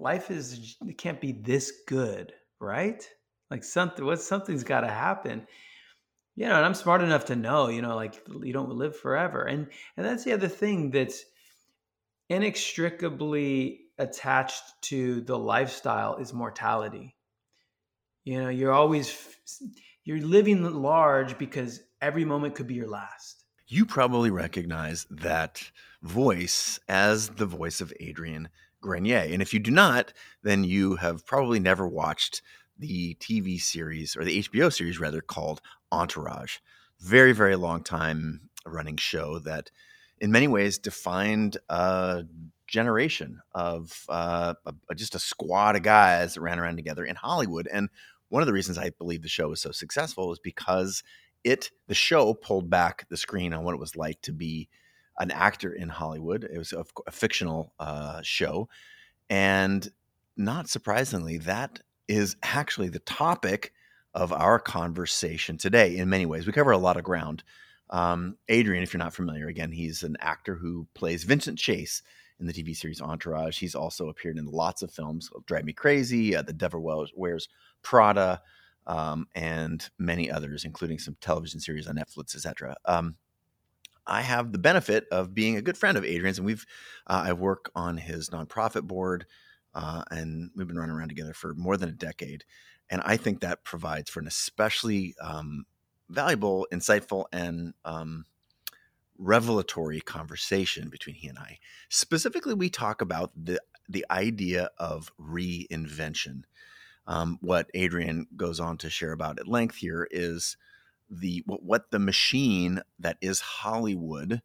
life is it can't be this good, right? Like something, what something's got to happen. You know, and I'm smart enough to know, you know, like you don't live forever, and and that's the other thing that's inextricably attached to the lifestyle is mortality. You know, you're always you're living large because every moment could be your last. You probably recognize that voice as the voice of Adrian Grenier. And if you do not, then you have probably never watched the TV series or the HBO series rather called Entourage. Very, very long time running show that in many ways defined a generation of uh, a, just a squad of guys that ran around together in Hollywood. And one of the reasons I believe the show was so successful was because it, the show, pulled back the screen on what it was like to be an actor in Hollywood. It was a, a fictional uh, show. And not surprisingly, that is actually the topic of our conversation today in many ways. We cover a lot of ground. Um, Adrian, if you're not familiar, again, he's an actor who plays Vincent Chase in the TV series Entourage. He's also appeared in lots of films, Drive Me Crazy, uh, The Devil Wears Prada, um, and many others, including some television series on Netflix, etc. Um, I have the benefit of being a good friend of Adrian's, and we've uh, I work on his nonprofit board, uh, and we've been running around together for more than a decade. And I think that provides for an especially um, valuable, insightful, and um, revelatory conversation between he and I. Specifically, we talk about the the idea of reinvention. Um, what Adrian goes on to share about at length here is the what, what the machine that is Hollywood,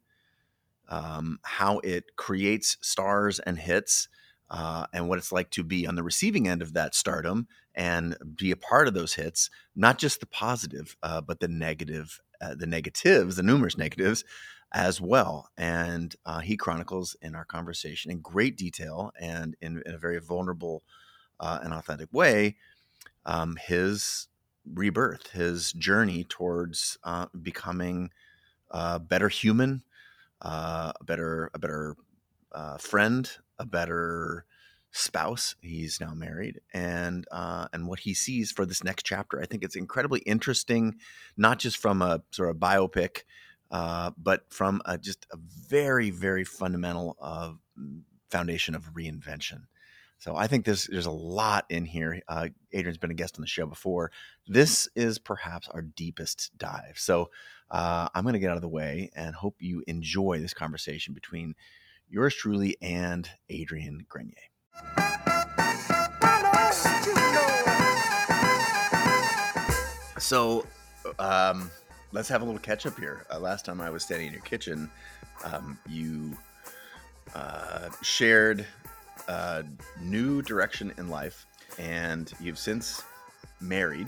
um, how it creates stars and hits, uh, and what it's like to be on the receiving end of that stardom and be a part of those hits, not just the positive, uh, but the negative, uh, the negatives, the numerous negatives as well. And uh, he chronicles in our conversation in great detail and in, in a very vulnerable uh, and authentic way um, his rebirth, his journey towards uh, becoming a better human, uh, a better a better uh, friend, a better spouse. He's now married, and uh, and what he sees for this next chapter, I think it's incredibly interesting, not just from a sort of biopic, uh, but from a, just a very very fundamental uh, foundation of reinvention. So I think there's there's a lot in here. Uh, Adrian's been a guest on the show before. This is perhaps our deepest dive. So uh, I'm going to get out of the way and hope you enjoy this conversation between yours truly and Adrian Grenier. So um, let's have a little catch up here. Uh, last time I was standing in your kitchen, um, you uh, shared a new direction in life, and you've since married.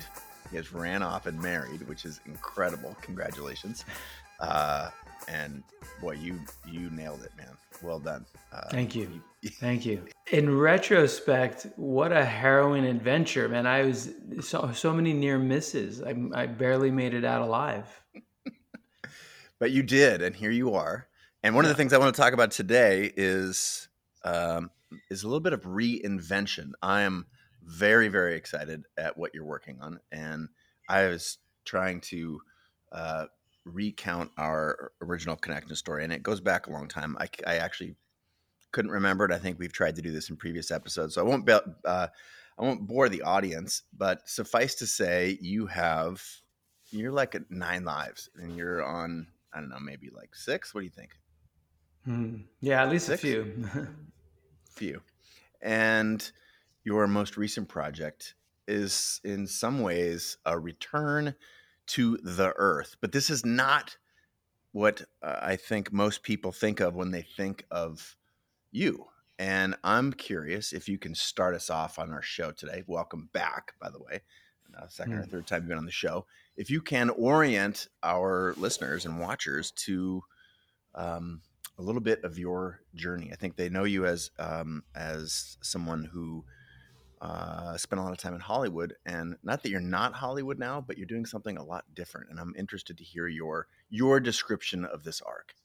He has ran off and married, which is incredible. Congratulations. Uh, and boy, you you nailed it, man. Well done. Uh, Thank you. Thank you. In retrospect, what a harrowing adventure, man! I was so so many near misses. I, I barely made it out alive. but you did, and here you are. And one yeah. of the things I want to talk about today is um, is a little bit of reinvention. I am very, very excited at what you're working on. And I was trying to uh, recount our original connection story, and it goes back a long time. I, I, actually couldn't remember it. I think we've tried to do this in previous episodes, so I won't be, uh, I won't bore the audience. But suffice to say, you have you're like nine lives, and you're on I don't know maybe like six. What do you think? Hmm. Yeah, at least six? a few. few. And your most recent project is in some ways a return to the earth. But this is not what uh, I think most people think of when they think of you. And I'm curious if you can start us off on our show today. Welcome back, by the way. Uh, second mm. or third time you've been on the show. If you can orient our listeners and watchers to um, a little bit of your journey. I think they know you as um, as someone who uh, spent a lot of time in Hollywood, and not that you're not Hollywood now, but you're doing something a lot different. And I'm interested to hear your your description of this arc.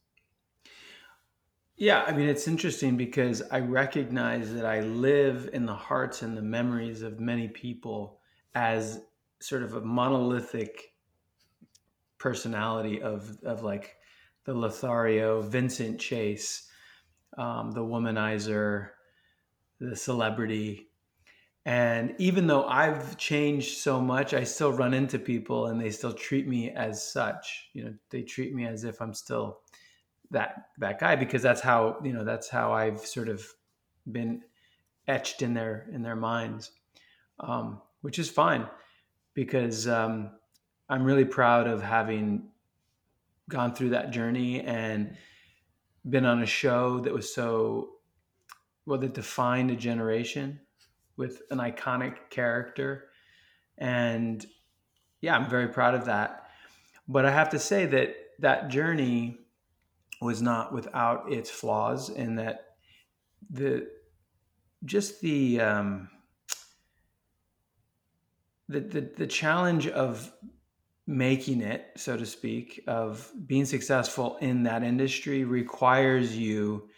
Yeah, I mean, it's interesting because I recognize that I live in the hearts and the memories of many people as sort of a monolithic personality of, of like the Lothario, Vincent Chase, um, the womanizer, the celebrity. And even though I've changed so much, I still run into people and they still treat me as such. You know, they treat me as if I'm still that that guy because that's how you know that's how I've sort of been etched in their in their minds, um, which is fine because um, I'm really proud of having gone through that journey and been on a show that was so well that defined a generation with an iconic character. And yeah i'm very proud of that. But i have to say that that journey was not without its flaws in that the just the um, the, the the challenge of making it so to speak of being successful in that industry requires you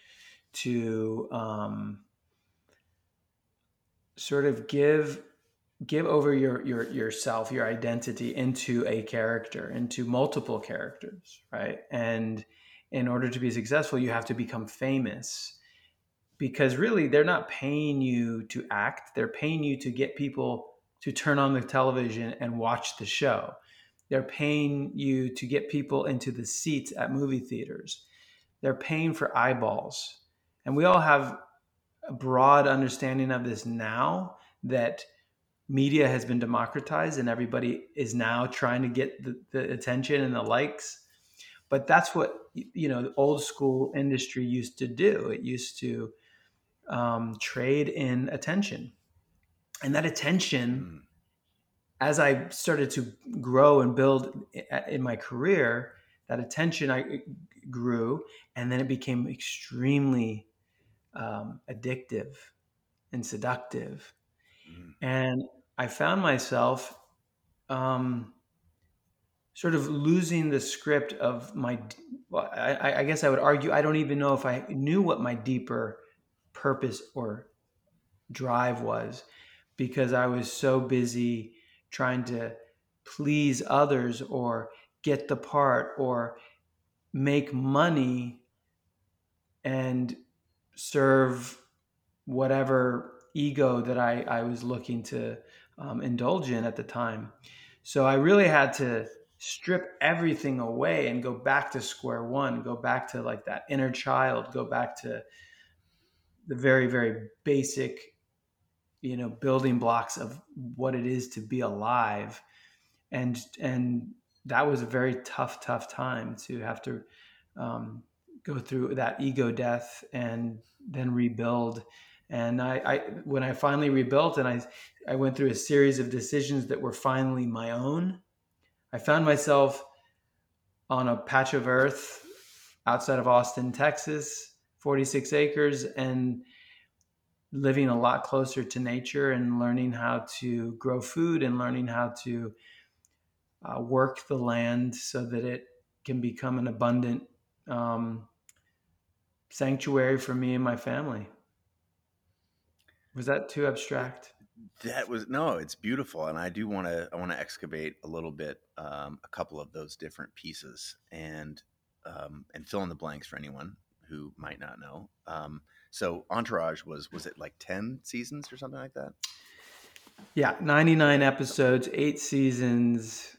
to um, sort of give give over your your yourself your identity into a character into multiple characters right and in order to be successful, you have to become famous because really they're not paying you to act, they're paying you to get people to turn on the television and watch the show. They're paying you to get people into the seats at movie theaters. They're paying for eyeballs. And we all have a broad understanding of this now that media has been democratized and everybody is now trying to get the, the attention and the likes but that's what you know the old school industry used to do it used to um, trade in attention and that attention mm. As i started to grow and build in my career that attention i grew and then it became extremely um, addictive and seductive mm. and i found myself um, sort of losing the script of my well, I, I, guess i would argue i don't even know if i knew what my deeper purpose or drive was because i was so busy trying to please others or get the part or make money and serve whatever ego that i, I was looking to um, indulge in at the time. So i really had to strip everything away and go back to square one, go back to like that inner child, go back to the very, very basic, you know, building blocks of what it is to be alive. And, and that was a very tough, tough time to have to um, go through that ego death and then rebuild. And I, I, when I finally rebuilt and I, I went through a series of decisions that were finally my own, I found myself on a patch of earth outside of Austin, Texas, 46 acres, and living a lot closer to nature and learning how to grow food and learning how to uh, work the land so that it can become an abundant um, sanctuary for me and my family. Was that too abstract? That was no, it's beautiful, and I do want to. I want to excavate a little bit, um, a couple of those different pieces, and um, and fill in the blanks for anyone who might not know. Um, so, Entourage was was it like ten seasons or something like that? Yeah, ninety nine episodes, eight seasons,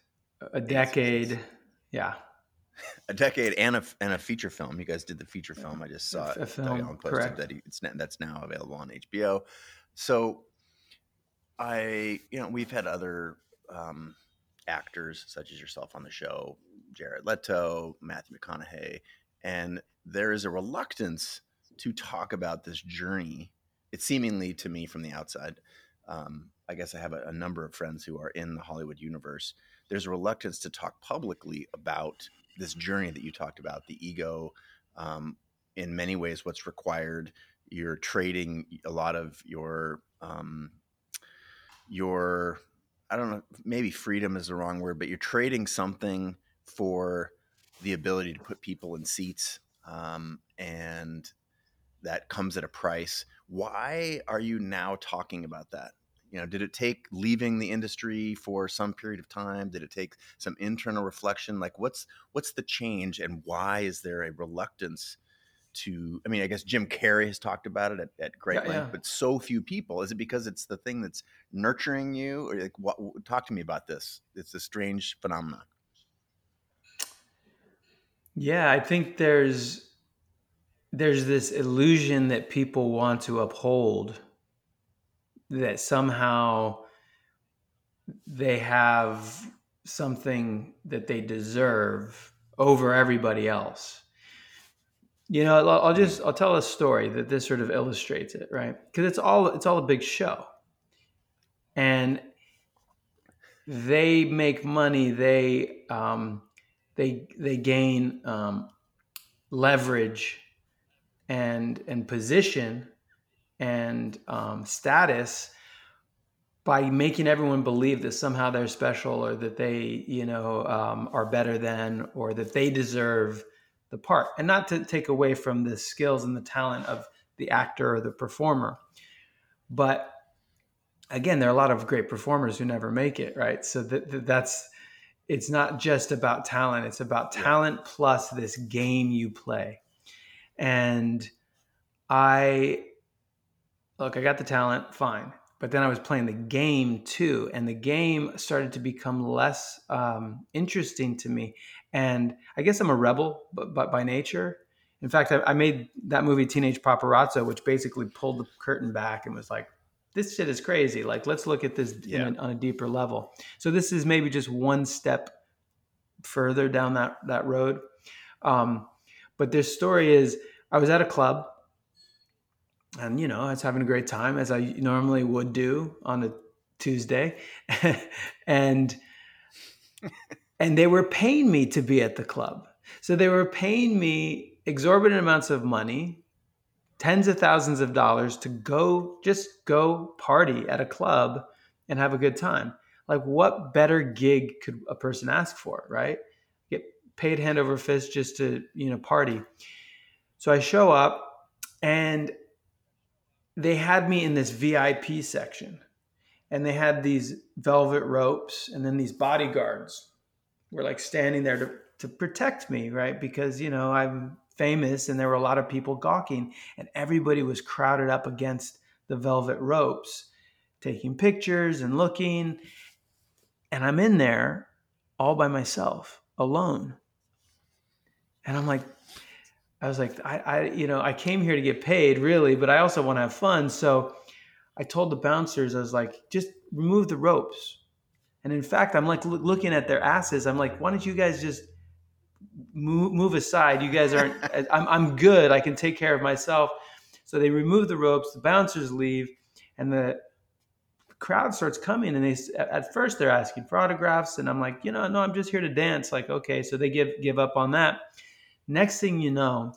a decade. Seasons. Yeah, a decade and a and a feature film. You guys did the feature film. I just saw a, it. film, correct? That he, it's that's now available on HBO. So I, you know, we've had other um, actors such as yourself on the show, Jared Leto, Matthew McConaughey, and there is a reluctance to talk about this journey. It seemingly to me from the outside, um, I guess I have a, a, number of friends who are in the Hollywood universe. There's a reluctance to talk publicly about this journey that you talked about, the ego. Um, in many ways, what's required. You're trading a lot of your um, your I don't know, maybe freedom is the wrong word, but you're trading something for the ability to put people in seats. Um, and that comes at a price. Why are you now talking about that? You know, did it take leaving the industry for some period of time? Did it take some internal reflection? Like, what's what's the change, and why is there a reluctance to? I mean, I guess Jim Carrey has talked about it at, at great yeah, length, yeah. but so few people. Is it because it's the thing that's nurturing you, or like, what? Talk to me about this. It's a strange phenomenon. Yeah, I think there's there's this illusion that people want to uphold that somehow they have something that they deserve over everybody else. You know, I'll just I'll tell a story that this sort of illustrates it, right? Because it's all it's all a big show, and they make money. They um, they they gain um, leverage and and position and um, status by making everyone believe that somehow they're special or that they you know um, are better than or that they deserve the part. And not to take away from the skills and the talent of the actor or the performer but again there are a lot of great performers who never make it right? So that, that that's it's not just about talent it's about talent plus this game you play and i look i got the talent fine but then i was playing the game too and the game started to become less um, interesting to me and i guess i'm a rebel but, but by nature in fact I, I made that movie teenage paparazzo which basically pulled the curtain back and was like this shit is crazy. Like, let's look at this yeah. a, on a deeper level. So this is maybe just one step further down that that road. Um, but this story is, I was at a club, and you know, I was having a great time as I normally would do on a Tuesday, and and they were paying me to be at the club. So they were paying me exorbitant amounts of money tens of thousands of dollars to go just go party at a club and have a good time. Like what better gig could a person ask for, right? Paid hand over fist just to, you know, party. So I show up and they had me in this VIP section and they had these velvet ropes and then these bodyguards were like standing there to, to protect me, right? Because, you know, I'm famous and there were a lot of people gawking and everybody was crowded up against the velvet ropes taking pictures and looking and i'm in there all by myself alone and i'm like i was like I, I you know i came here to get paid really but i also want to have fun so i told the bouncers i was like just remove the ropes and in fact i'm like looking at their asses i'm like why don't you guys just move, move aside. You guys aren't, I'm, I'm good. I can take care of myself. So they remove the ropes, the bouncers leave, and the crowd starts coming. And they, at first, they're asking for autographs. And I'm like, you know, no, I'm just here to dance. Like, okay. So they give, give up on that. Next thing you know,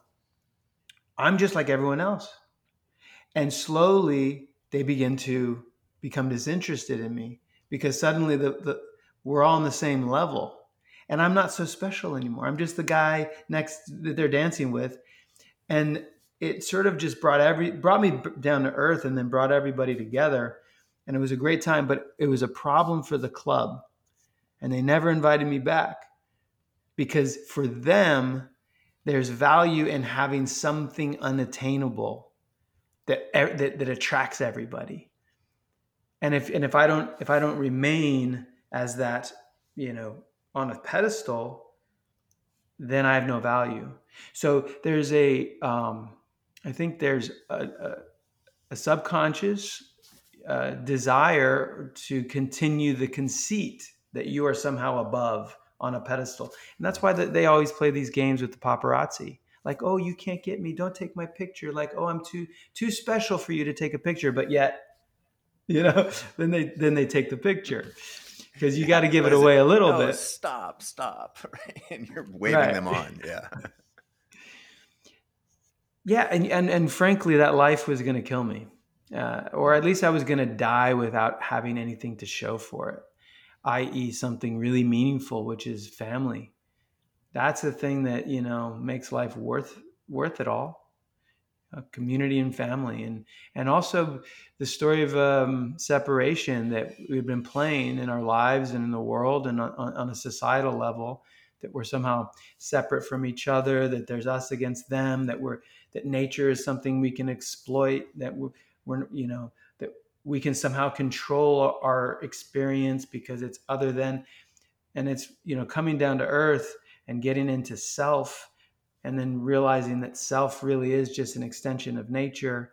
I'm just like everyone else. And slowly they begin to become disinterested in me because suddenly the, the we're all on the same level and I'm not so special anymore. I'm just the guy next that they're dancing with, and it sort of just brought every brought me down to earth, and then brought everybody together, and it was a great time. But it was a problem for the club, and they never invited me back because for them, there's value in having something unattainable that that, that attracts everybody. And if and if I don't if I don't remain as that you know on a pedestal, then I have no value. So there's a, um, I think there's a, a, a subconscious uh, desire to continue the conceit that you are somehow above on a pedestal. And that's why they always play these games with the paparazzi. Like, oh, you can't get me. Don't take my picture. Like, oh, I'm too too special for you to take a picture. But yet, you know, then they then they take the picture because you got to give it away it? a little no, bit. Stop, stop, and you're waving right. them on. Yeah. yeah, and and and frankly, that life was going to kill me, uh, or at least I was going to die without having anything to show for it, i.e., something really meaningful, which is family. That's the thing that you know makes life worth worth it all community and family and and also the story of um, separation that we've been playing in our lives and in the world and on, on, a societal level that we're somehow separate from each other that there's us against them that we're that nature is something we can exploit that we're, we're you know we can somehow control our experience because it's other than and it's you know coming down to earth and getting into self and then realizing that self really is just an extension of nature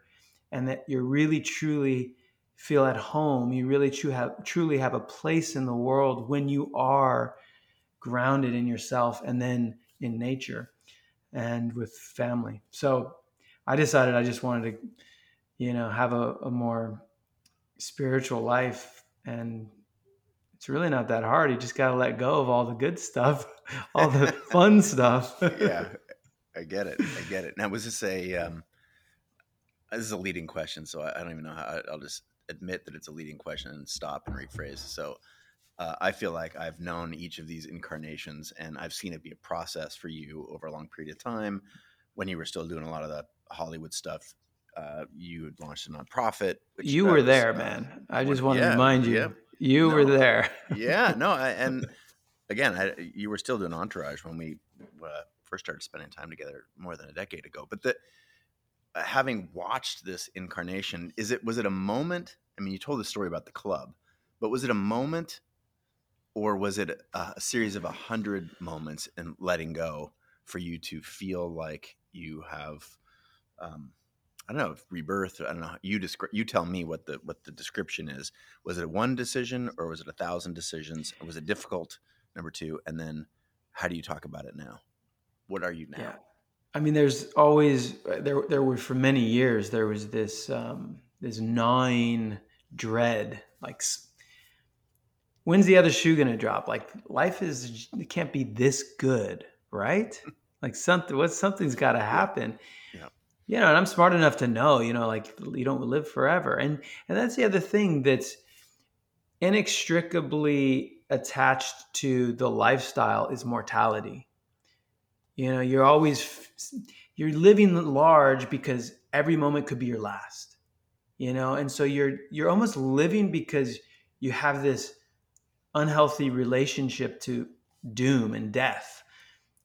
and that you really truly feel at home. You really tru- have, truly have a place in the world when you are grounded in yourself and then in nature and with family. So i decided i just wanted to you know have a, a more spiritual life and it's really not that hard you just got to let go of all the good stuff all the fun stuff yeah I get it. I get it. Now, was this a? Um, this is a leading question, so I, I don't even know how. I'll just admit that it's a leading question and stop and rephrase. So, uh, I feel like I've known each of these incarnations, and I've seen it be a process for you over a long period of time. When you were still doing a lot of the Hollywood stuff, uh, you had launched a nonprofit. you were was, there, uh, man. I just want yeah, to remind you, yeah. you no, were there. yeah, no, I, and again, I, you were still doing Entourage when we uh, first started spending time together more than a decade ago. But the uh, having watched this incarnation, is it was it a moment? I mean, you told the story about the club, but was it a moment, or was it a, a series of a hundred moments and letting go for you to feel like you have? Um, I don't know if rebirth. I don't know. You describe. You tell me what the what the description is. Was it one decision or was it a thousand decisions? Or was it difficult? Number two, and then how do you talk about it now? What are you now? Yeah. I mean, there's always there. There were for many years there was this um, this gnawing dread, like when's the other shoe gonna drop? Like life is it can't be this good, right? like something, what something's got to happen. Yeah. You know, and I'm smart enough to know, you know, like you don't live forever, and and that's the other thing that's inextricably attached to the lifestyle is mortality you know, you're always you're living large because every moment could be your last. You know, and so you're you're almost living because you have this unhealthy relationship to doom and death.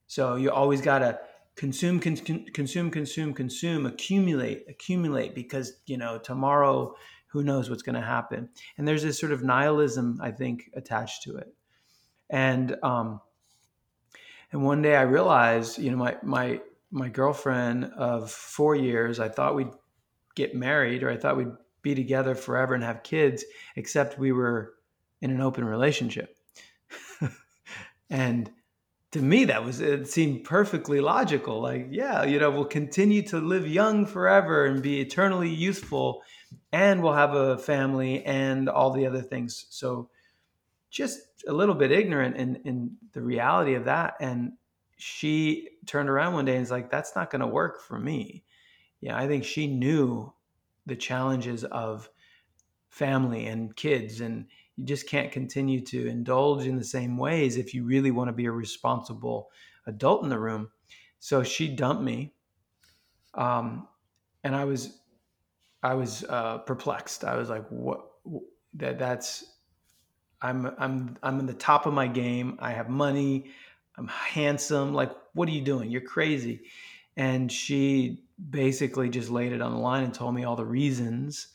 So you always got to consume, con- consume, consume, consume, accumulate, accumulate, because you know tomorrow, who knows what's going to happen? And there's this sort of nihilism, I think, attached to it. And um, and one day I realized, you know, my my my girlfriend of four years, I thought we'd get married or I thought we'd be together forever and have kids, except we were in an open relationship. and to me, that was it seemed perfectly logical. Like, yeah, you know, we'll continue to live young forever and be eternally youthful, and we'll have a family and all the other things. So just a little bit ignorant in in the reality of that and she turned around one day and was like that's not going to work for me yeah i think she knew the challenges of family and kids and you just can't continue to indulge in the same ways if you really want to be a responsible adult in the room so she dumped me um, and i was i was uh, perplexed i was like what that that's I'm I'm I'm in the top of my game. I have money. I'm handsome. Like, what are you doing? You're crazy. And she basically just laid it on the line and told me all the reasons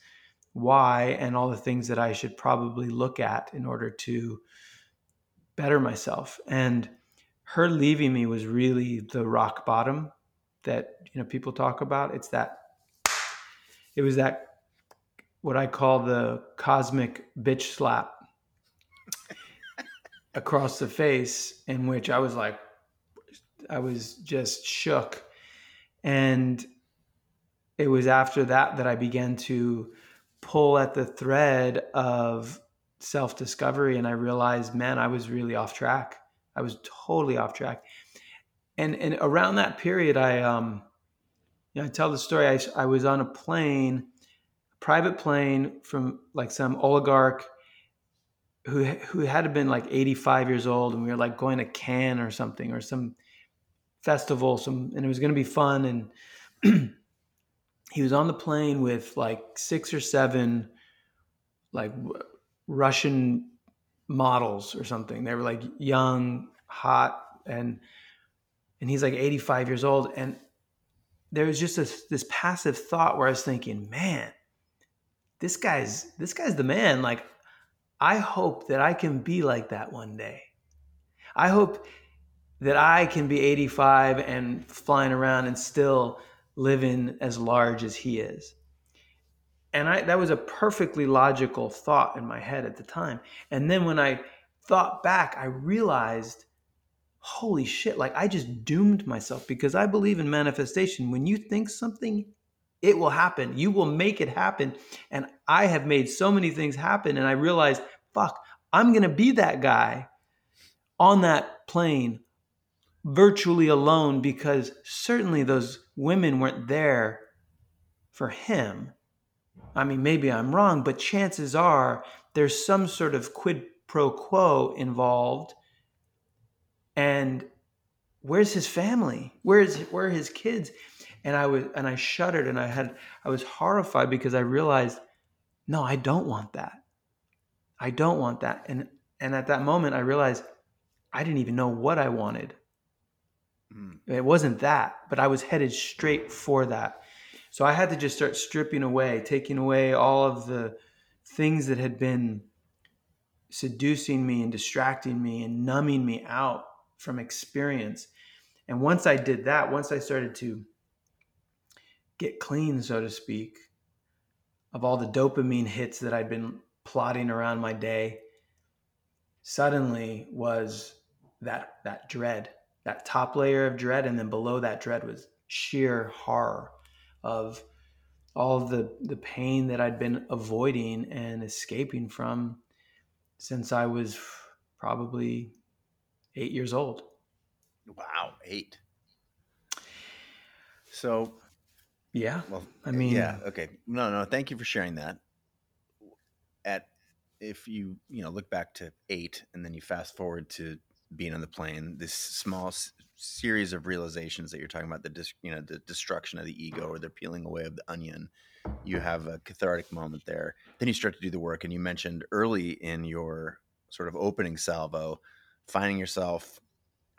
why and all the things that I should probably look at in order to better myself. And her leaving me was really the rock bottom that you know people talk about. It's that it was that what I call the cosmic bitch slap across the face in which I was like, I was just shook. And it was after that that I began to pull at the thread of self discovery. And I realized, man, I was really off track. I was totally off track. And, and around that period, I, um, you know, I tell the story. I, I was on a plane, a private plane from like some oligarch who who had been like 85 years old and we were like going to Cannes or something or some festival, some, and it was going to be fun. And he was on the plane with like six or seven, like Russian models or something. They were like young, hot, and and he's like 85 years old. And there was just this this passive thought where I was thinking, man, this guy's this guy's the man. Like, I hope that I can be like that one day. I hope that I can be 85 and flying around and still living as large as he is. And I that was a perfectly logical thought in my head at the time. And then when I thought back, I realized holy shit, like I just doomed myself because I believe in manifestation. When you think something, it will happen. You will make it happen. And I have made so many things happen. And I realized, fuck, I'm going to be that guy on that plane virtually alone because certainly those women weren't there for him. I mean, maybe I'm wrong, but chances are there's some sort of quid pro quo involved. And where's his family? Where's where are his kids? And I was and I shuddered and I had I was horrified because I realized, no, I don't want that. I don't want that. And and at that moment I realized I didn't even know what I wanted. Mm. It wasn't that, but I was headed straight for that. So I had to just start stripping away, taking away all of the things that had been seducing me and distracting me and numbing me out from experience. And once I did that, once I started to get clean, so to speak, of all the dopamine hits that I'd been plotting around my day, suddenly was that that dread that top layer of dread and then below that dread was sheer horror of all of the the pain that I'd been avoiding and escaping from since I was probably 8 years old. Wow, 8. So yeah. Well, I mean Yeah, okay. No, no, thank you for sharing that. At if you, you know, look back to 8 and then you fast forward to being on the plane, this small s- series of realizations that you're talking about, the dis- you know the destruction of the ego or the peeling away of the onion. You have a cathartic moment there. Then you start to do the work, and you mentioned early in your sort of opening salvo, finding yourself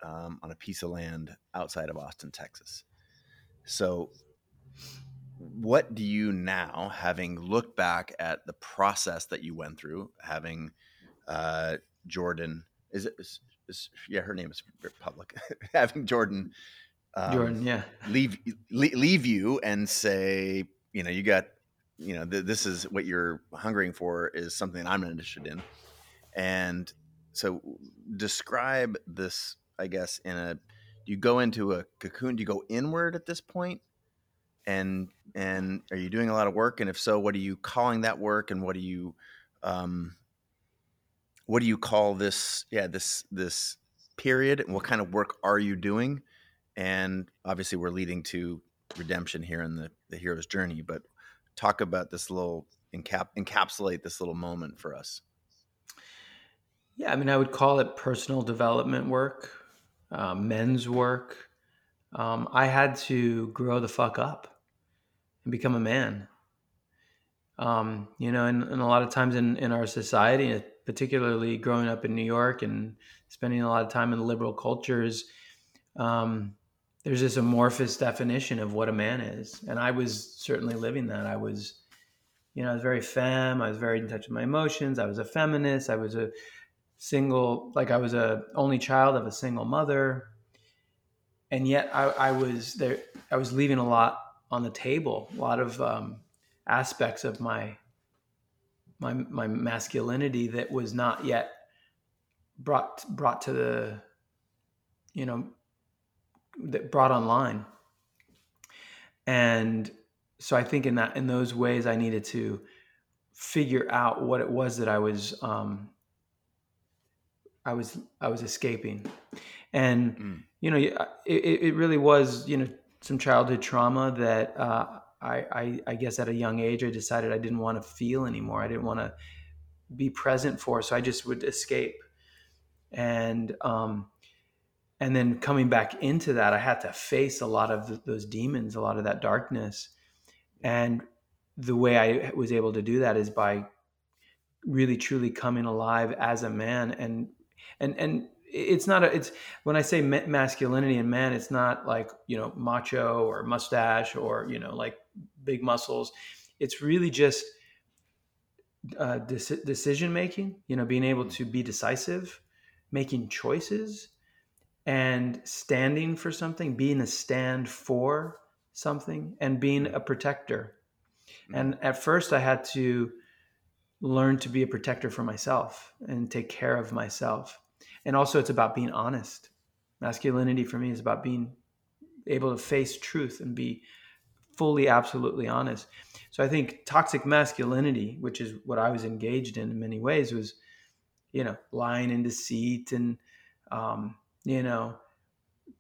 um, on a piece of land outside of Austin, Texas. So, what do you now, having looked back at the process that you went through, having uh, Jordan? Is it is yeah, her name is public. Having Jordan, um, Jordan, yeah, leave leave you and say, you know, you got, you know, th- this is what you're hungering for is something I'm interested in, and so describe this, I guess, in a. Do you go into a cocoon? Do you go inward at this point? And and are you doing a lot of work? And if so, what are you calling that work? And what are you um, what do you call this yeah this this period and what kind of work are you doing? And obviously we're leading to redemption here in the the hero's journey but talk about this little encap encapsulate this little moment for us. Yeah i mean i would call it personal development work uh, men's work. Um, i had to grow the fuck up and become a man. Um, you know and, and, a lot of times in, in our society particularly growing up in New York and spending a lot of time in liberal cultures, um, there's this amorphous definition of what a man is. And I was certainly living that. I was, you know, I was very femme. I was very in touch with my emotions. I was a feminist. I was a single, like I was a only child of a single mother. And yet I, I was there, I was leaving a lot on the table, a lot of um, aspects of my my my masculinity that was not yet brought brought to the you know that brought online and so i think in that in those ways i needed to figure out what it was that i was um i was i was escaping and mm. you know it, it really was you know some childhood trauma that uh I, I, I guess at a young age, I decided I didn't want to feel anymore. I didn't want to be present for. So I just would escape. And um, and then coming back into that, I had to face a lot of those demons, a lot of that darkness. And the way I was able to do that is by really truly coming alive as a man and and and it's not a it's when i say masculinity in man it's not like you know macho or mustache or you know like big muscles. It's really just uh, decision making you know being able hmm. to be decisive making choices and standing for something being a stand for something and being hmm. a protector. Hmm. And at first i had to learn to be a protector for myself and take care of myself. And also it's about being honest. Masculinity for me is about being able to face truth and be fully absolutely honest. So i think toxic masculinity which is what i was engaged in in many ways was you know lying and deceit and um, you know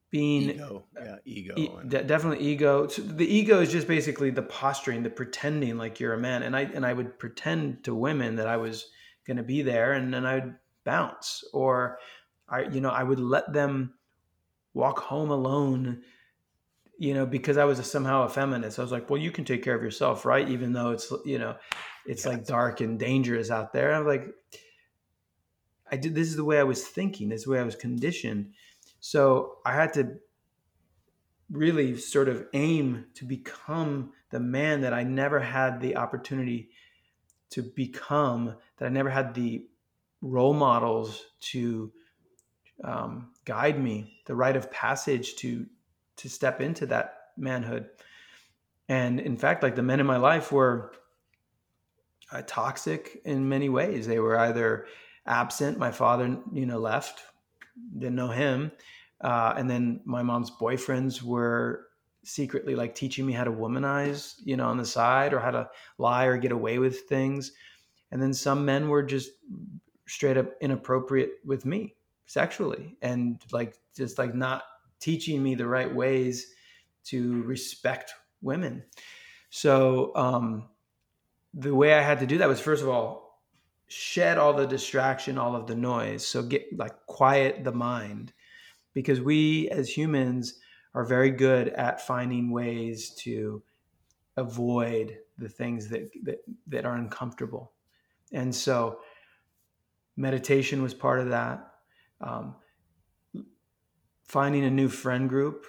being ego. Yeah ego e- definitely ego. So the ego is just basically the posturing the pretending like you're a man. And i and i would pretend to women that i was going to be there and then i'd bounce. Or I, you know, I would let them walk home alone, you know, because I was a, somehow a feminist. I was like, well, you can take care of yourself, right? Even though it's, you know, it's like dark and dangerous out there. I'm like, I did, this is the way I was thinking. This is the way I was conditioned. So I had to really sort of aim to become the man that I never had the opportunity to become, that I never had the role models to um, guide me, the rite of passage to to step into that manhood. And in fact, like the men in my life were uh, toxic in many ways. They were either absent. My father, you know, left, didn't know him, uh, and then my mom's boyfriends were secretly like teaching me how to womanize, you know, on the side or how to lie or get away with things. And then some men were just straight up inappropriate with me sexually and like just like not teaching me the right ways to respect women. So um, the way I had to do that was first of all shed all the distraction, all of the noise. So get like quiet the mind because we as humans are very good at finding ways to avoid the things that that, that are uncomfortable. And so meditation was part of that um, finding a new friend group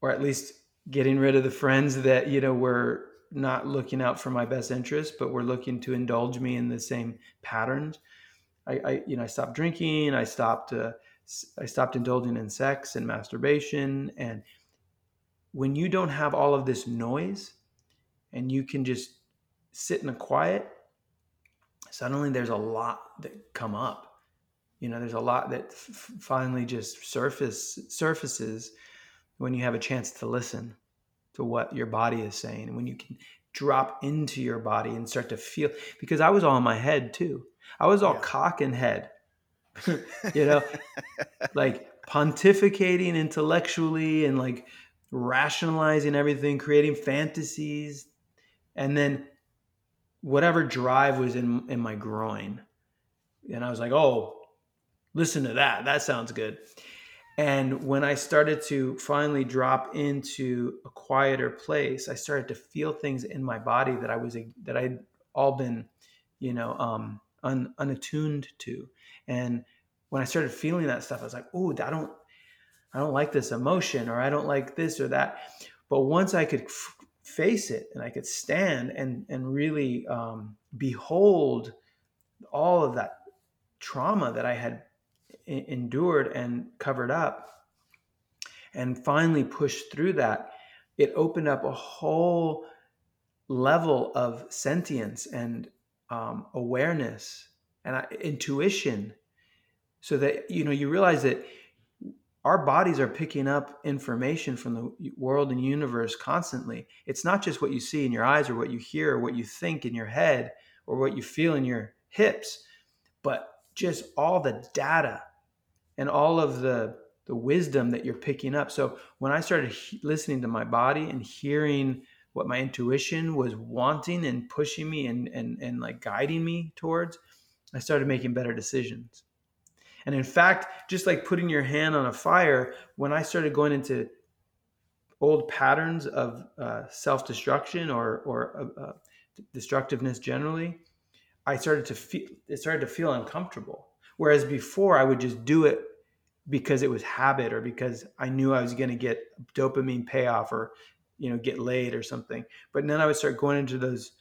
or at least getting rid of the friends that you know were not looking out for my best interest but were looking to indulge me in the same patterns. I, I you know i stopped drinking i stopped uh, i stopped indulging in sex and masturbation and when you don't have all of this noise and you can just sit in a quiet suddenly there's a lot that come up you know there's a lot that f- finally just surface surfaces when you have a chance to listen to what your body is saying and when you can drop into your body and start to feel because i was all in my head too i was all yeah. cock and head you know like pontificating intellectually and like rationalizing everything creating fantasies and then whatever drive was in in my groin and i was like oh listen to that. That sounds good. And when I started to finally drop into a quieter place, I started to feel things in my body that I was that I'd all been, you know, um, un, unattuned to. And when I started feeling that stuff, I was like, "Oh, I don't, I don't like this emotion, or I don't like this or that." But once I could f- face it and I could stand and and really um, behold all of that trauma that I had endured and covered up and finally pushed through that, it opened up a whole level of sentience and um, awareness and uh, intuition. So that you know you realize that our bodies are picking up information from the world and universe constantly. It's not just what you see in your eyes or what you hear or what you think in your head or what you feel in your hips but just all the data and all of the the wisdom that you're picking up. So when I started he- listening to my body and hearing what my intuition was wanting and pushing me and and and like guiding me towards, I started making better decisions. And in fact, just like putting your hand on a fire, when I started going into old patterns of uh, self-destruction or or uh, uh, destructiveness generally, I started to feel it started to feel uncomfortable. Whereas before, I would just do it because it was habit or because I knew I was going to get dopamine payoff or you know get laid or something. But then I would start going into those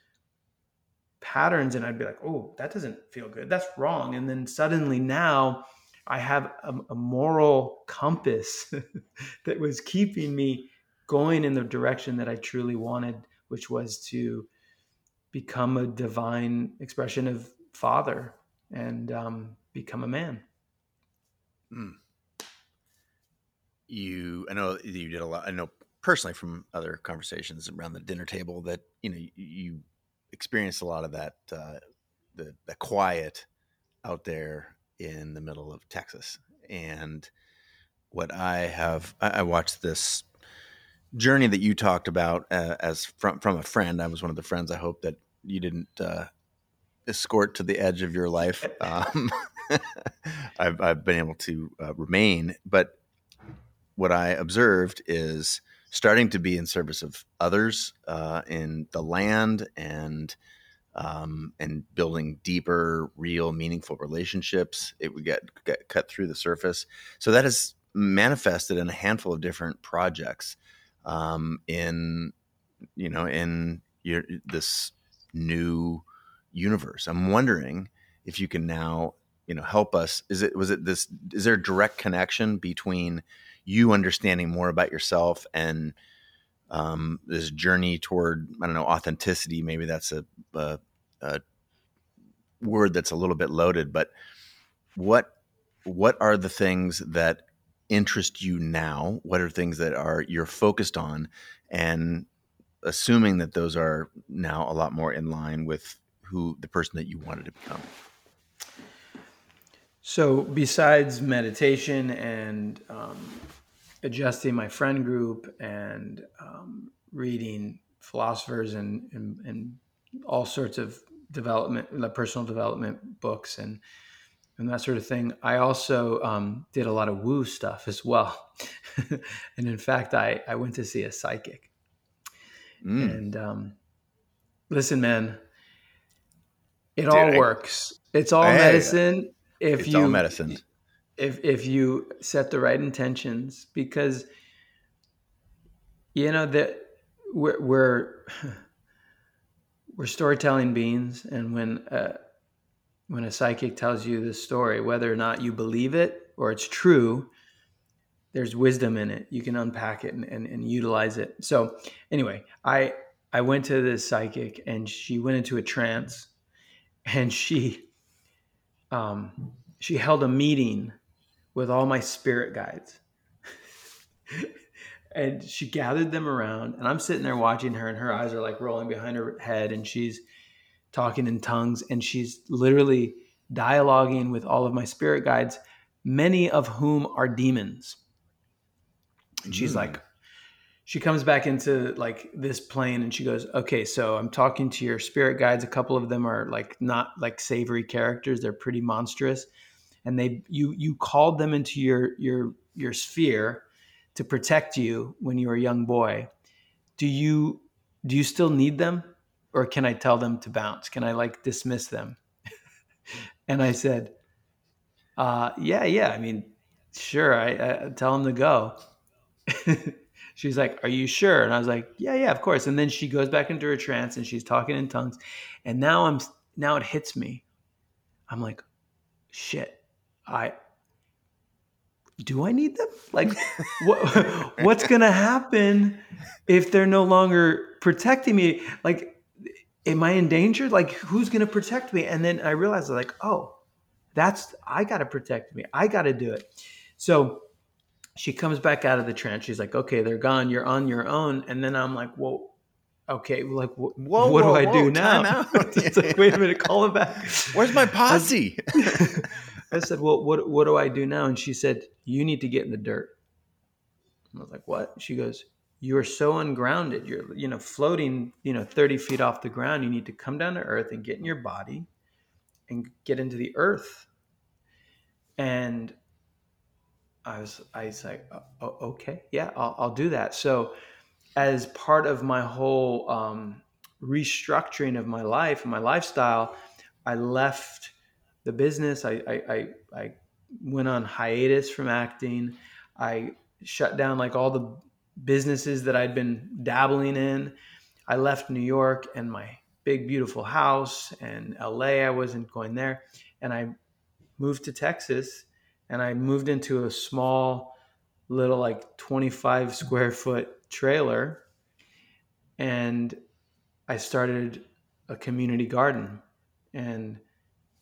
patterns and I'd be like, oh, that doesn't feel good. That's wrong. And then suddenly now I have a, a moral compass that was keeping me going in the direction that I truly wanted, which was to become a divine expression of father and um, become a man. Mm. You, I know you did a lot. I know personally from other conversations around the dinner table that you know you, experienced a lot of that uh, the the quiet out there in the middle of Texas, and what I have I, I watched this journey that you talked about uh, as from from a friend. I was one of the friends. I hope that you didn't uh, escort to the edge of your life. Um, I've, I've been able to uh, remain, but what I observed is starting to be in service of others uh, in the land and um, and building deeper, real, meaningful relationships. It would get, get cut through the surface. So that has manifested in a handful of different projects um, in you know in your, this new universe. I'm wondering if you can now you know help us. Is it was it this? Is there a direct connection between you understanding more about yourself and um, this journey toward I don't know authenticity. Maybe that's a, a, a, word that's a little bit loaded, but what what are the things that interest you now? What are things that are you're focused on, and assuming that those are now a lot more in line with who the person that you wanted to become. So, besides meditation and um, adjusting my friend group and um, reading philosophers and, and, and all sorts of development, personal development books and and that sort of thing. I also um, did a lot of woo stuff as well, and in fact, I I went to see a psychic. Mm. And um, listen, man, it Dude, all I, works. It's all medicine. If it's you all medicine if if you set the right intentions because you know that we're we're, we're storytelling beings and when uh, when a psychic tells you this story whether or not you believe it or it's true there's wisdom in it. You can unpack it and, and, and utilize it. So anyway i i went to this psychic and she went into a trance and she um she held a meeting with all my spirit guides. and she gathered them around, and I'm sitting there watching her, and her eyes are like rolling behind her head, and she's talking in tongues, and she's literally dialoguing with all of my spirit guides, many of whom are demons. And she's mm. like, she comes back into like this plane and she goes, Okay, so I'm talking to your spirit guides. A couple of them are like not like savory characters, they're pretty monstrous. And they you you called them into your your your sphere to protect you when you were a young boy. Do you do you still need them? Or can i tell them to bounce? Can i like dismiss them? And i said uh, yeah yeah. I mean sure. I, I tell them to go she's like are you sure and i was like yeah yeah of course and then she goes back into her trance and she's talking in tongues and now i'm now it hits me i'm like shit I do I need them? Like, what, what's to happen if they're no longer protecting me? Like, am I endangered? Like, who's to protect me? And then I realized, like, oh, that's, I got to protect me. I got to do it. So she comes back out of the trance. She's like, okay, they're gone. You're on your own. And then I'm like, well, okay, like, wh- whoa, what whoa, do I whoa, do now? it's like, wait a minute, call him back. Where's my posse? I said, well, what, what do I do now? And she said, you need to get in the dirt. I was like, what? She goes, you are so ungrounded. You're, you know, floating, you know, 30 feet off the ground. You need to come down to earth and get in your body and get into the earth. and I was I was like, oh, okay, yeah, I'll, I'll, do that. So, as part of my whole um, restructuring of my life and my lifestyle, I left the business. I, I, I, I went on hiatus from acting. I shut down like all the businesses that I'd been dabbling in. I left New York and my big, beautiful house and LA. I wasn't going there. And I moved to Texas and I moved into a small, little, like 25 square foot trailer. And I started a community garden and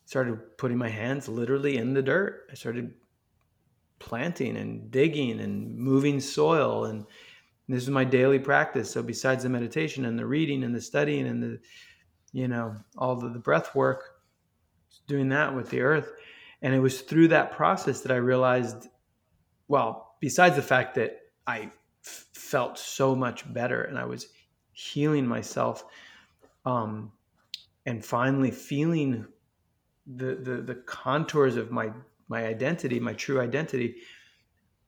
started putting my hands literally in the dirt. I started planting and digging and moving soil and this is my daily practice so besides the meditation and the reading and the studying and the you know all the, the breath work doing that with the earth and it was through that process that i realized well besides the fact that I f- felt so much better and i was healing myself um, and finally feeling the, the the contours of my my identity, my true identity,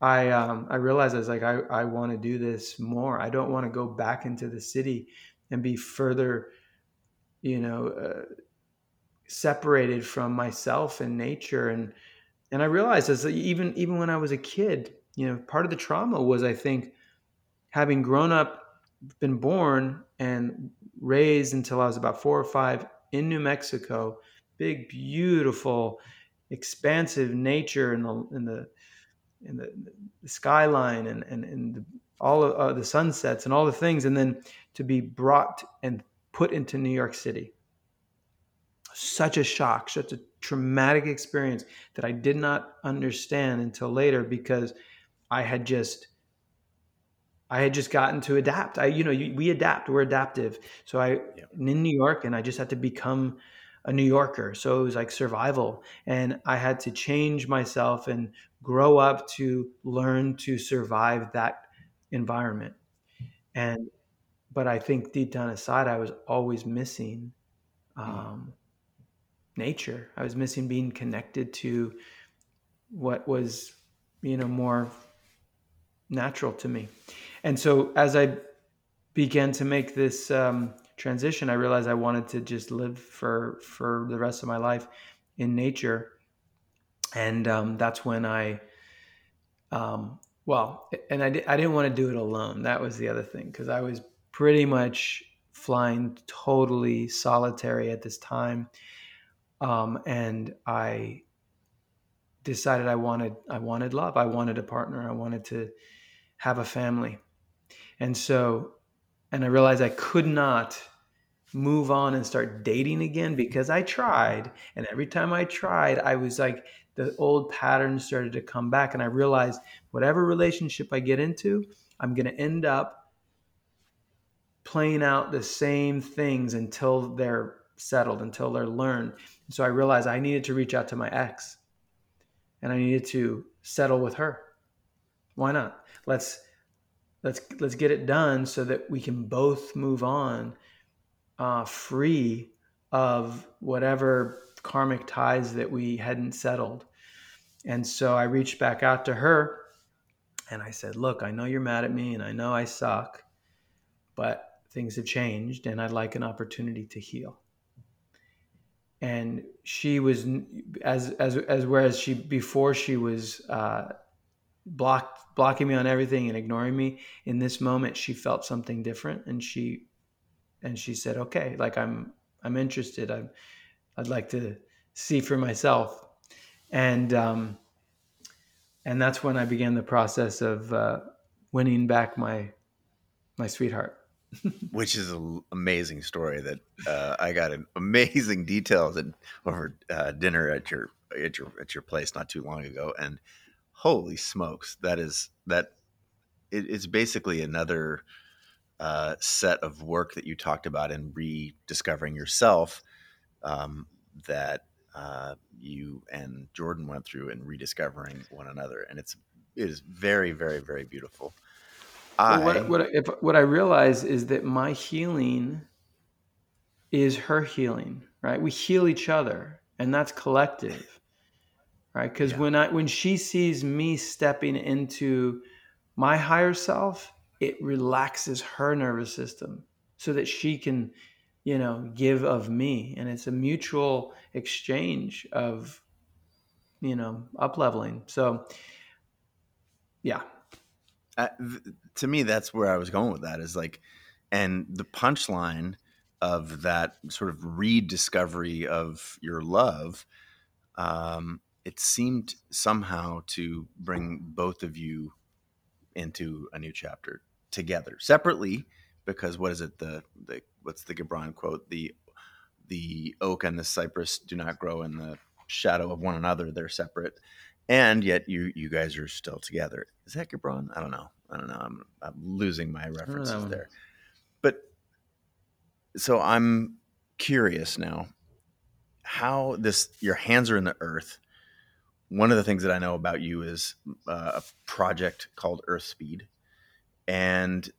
I um, I realized I was like I I want to do this more. I don't want to go back into the city and be further, you know, uh, separated from myself and nature and and I realized as even even when I was a kid, you know, part of the trauma was I think having grown up, been born and raised until I was about four or five in New Mexico, big, beautiful, expansive nature in the in the in the, the skyline and and, and the, all of uh, the sunsets and all the things, and then to be brought and put into New York City. Such a shock, such a traumatic experience that I did not understand until later because I had just I had just gotten to adapt. I, you know, we adapt. We're adaptive. So I, yeah. in New York, and I just had to become a New Yorker. So it was like survival, and I had to change myself and grow up to learn to survive that environment. And, but I think deep down inside, I was always missing hmm. um, nature. I was missing being connected to what was, you know, more natural to me. And so as I began to make this um, transition, I realized I wanted to just live for for the rest of my life in nature, and um, that's when I, um, well, and I, di- I didn't want to do it alone. That was the other thing because I was pretty much flying totally solitary at this time, um, and I decided I wanted I wanted love. I wanted a partner. I wanted to have a family. And so, and I realized I could not move on and start dating again because I tried. And every time I tried, I was like, the old patterns started to come back. And I realized whatever relationship I get into, I'm going to end up playing out the same things until they're settled, until they're learned. And so I realized I needed to reach out to my ex and I needed to settle with her. Why not? Let's let's let's get it done so that we can both move on uh, free of whatever karmic ties that we hadn't settled and so i reached back out to her and i said look i know you're mad at me and i know i suck but things have changed and i'd like an opportunity to heal and she was as as as whereas she before she was uh, blocked blocking me on everything and ignoring me in this moment she felt something different and she and she said okay like i'm i'm interested. I'm i'd like to see for myself. And um and that's when i began the process of uh, winning back my my sweetheart which is an amazing story that uh, I got amazing details and over uh, dinner at your at your at your place not too long ago, and holy smokes, that is that it, it's basically another uh, set of work that you talked about in rediscovering yourself um, that uh, you and Jordan went through in rediscovering one another, and it's it is very very very beautiful. I, what what if, what I realize is that my healing is her healing, right? We heal each other, and that's collective right? Because Yeah. when I when she sees me stepping into my higher self, it relaxes her nervous system so that she can, you know, give of me, and it's a mutual exchange of, you know, up leveling. So, yeah, to me that's where i was going with that is like and the punchline of that sort of rediscovery of your love um, it seemed somehow to bring both of you into a new chapter together separately because what is it the, the what's the gibran quote? The the oak and the cypress do not grow in the shadow of one another they're separate and yet you you guys are still together. Is that gibran i don't know. I don't know. I'm, I'm losing my references there. But so i'm curious now how this your hands are in the earth. One of the things that i know about you is uh, a project called earth speed. And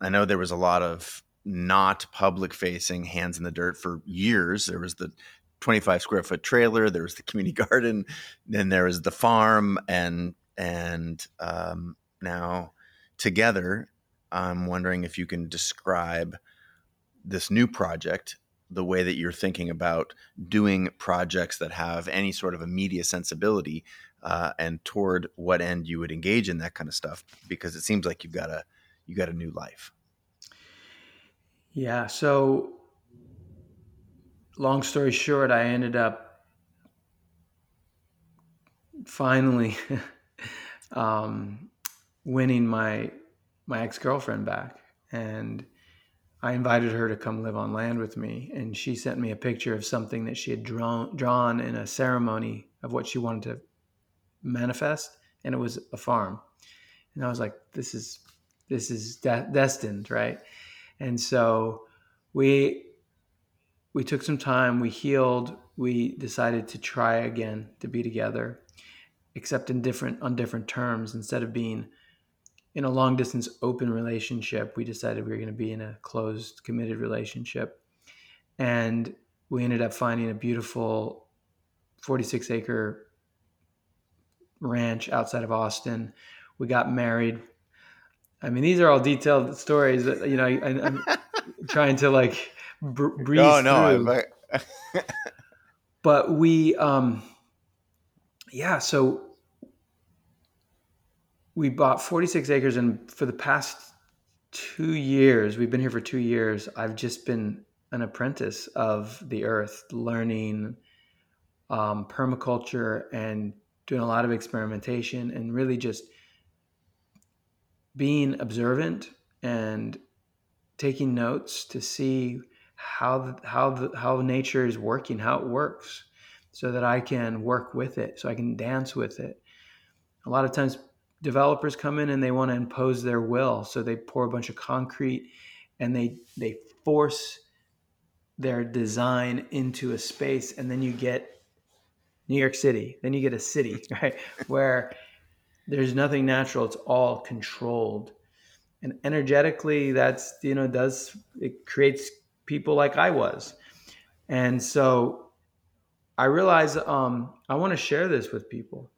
i know there was a lot of not public facing hands in the dirt for years. There was the 25 square foot trailer there was the community garden then there was the farm and and um, now together i'm wondering if you can describe this new project the way that you're thinking about doing projects that have any sort of a media sensibility uh, and toward what end you would engage in that kind of stuff because it seems like you've got a you got a new life yeah. So, long story short, I ended up finally um, winning my my ex girlfriend back, and I invited her to come live on land with me, and she sent me a picture of something that she had drawn drawn in a ceremony of what she wanted to manifest, and it was a farm, and I was like, "This is this is de- destined, right?" And so we we took some time, we healed, we decided to try again to be together, except in different on different terms instead of being in a long distance open relationship, we decided we were going to be in a closed, committed relationship. And we ended up finding a beautiful 46 acre ranch outside of Austin. We got married. I mean, these are all detailed stories that, you know, I, am trying to like br- breeze oh no through. I, but we, um, yeah, so we bought 46 acres and for the past two years we've been here for two years i've just been an apprentice of the earth learning um, permaculture and doing a lot of experimentation and really just being observant and taking notes to see how the, how the, how nature is working how it works so that i can work with it so i can dance with it. A lot of times developers come in and they want to impose their will so they pour a bunch of concrete and they they force their design into a space and then you get new york city then you get a city right where there's nothing natural it's all controlled. And energetically that's you know does it creates people like i was. And so i realize um, i want to share this with people.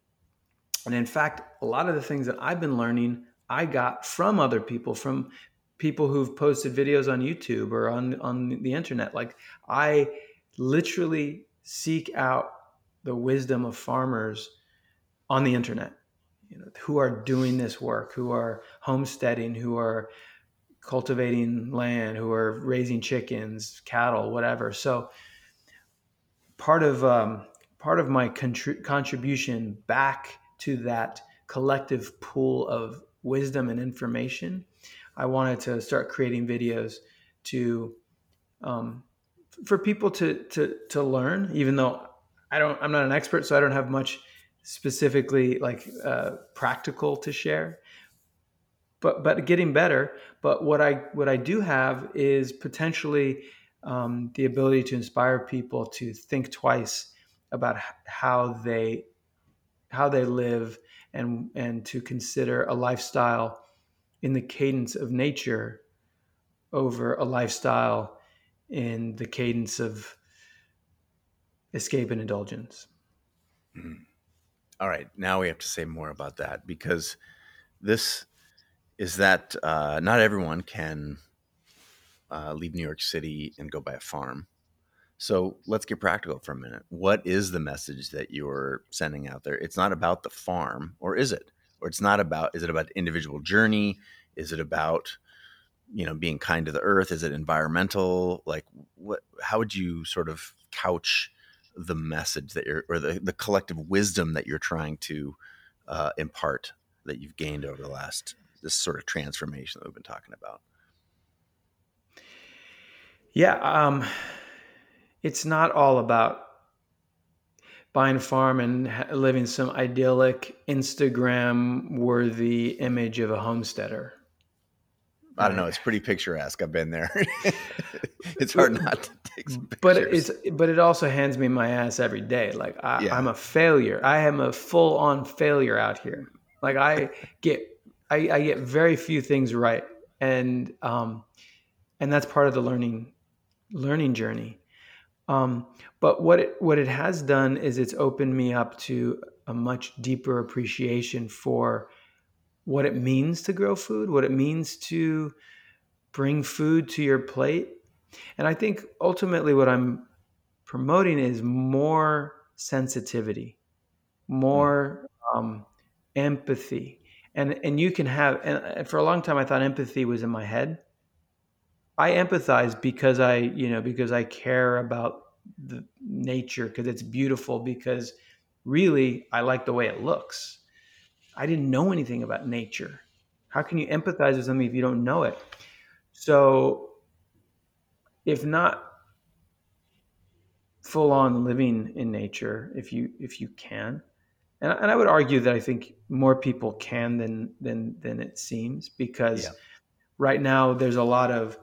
And in fact, a lot of the things that I've been learning, I got from other people, from people who've posted videos on YouTube or on, on the internet. Like I literally seek out the wisdom of farmers on the internet, you know, who are doing this work, who are homesteading, who are cultivating land, who are raising chickens, cattle, whatever. So part of um, part of my contri- contribution back to that collective pool of wisdom and information, I wanted to start creating videos to um, for people to to to learn. Even though I don't, I'm not an expert, so I don't have much specifically like uh, practical to share. But but getting better. But what I what I do have is potentially um, the ability to inspire people to think twice about how they how they live and and to consider a lifestyle in the cadence of nature over a lifestyle in the cadence of escape and indulgence. Mm. All right, now we have to say more about that because this is that uh, not everyone can uh, leave New York City and go buy a farm. So let's get practical for a minute. What is the message that you're sending out there? It's not about the farm, or is it? Or it's not about, is it about individual journey? Is it about, you know, being kind to the earth? Is it environmental? Like, what, how would you sort of couch the message that you're, or the, the collective wisdom that you're trying to uh, impart that you've gained over the last, this sort of transformation that we've been talking about? Yeah. Um, it's not all about buying a farm and living some idyllic Instagram worthy image of a homesteader. I don't know. It's pretty picturesque. I've been there. it's hard not to take some pictures. But it's but it also hands me my ass every day. Like I, yeah. I'm a failure. I am a full on failure out here. Like I get I, I get very few things right, and um, and that's part of the learning learning journey. Um, but what it what it has done is it's opened me up to a much deeper appreciation for what it means to grow food, what it means to bring food to your plate. And I think ultimately what I'm promoting is more sensitivity, more um, empathy. And, and you can have, and for a long time, I thought empathy was in my head. I empathize because I, you know, because I care about the nature because it's beautiful because really I like the way it looks. I didn't know anything about nature. How can you empathize with something if you don't know it? So if not full on living in nature if you if you can and, and i would argue that i think more people can than than than it seems because yeah. right now there's a lot of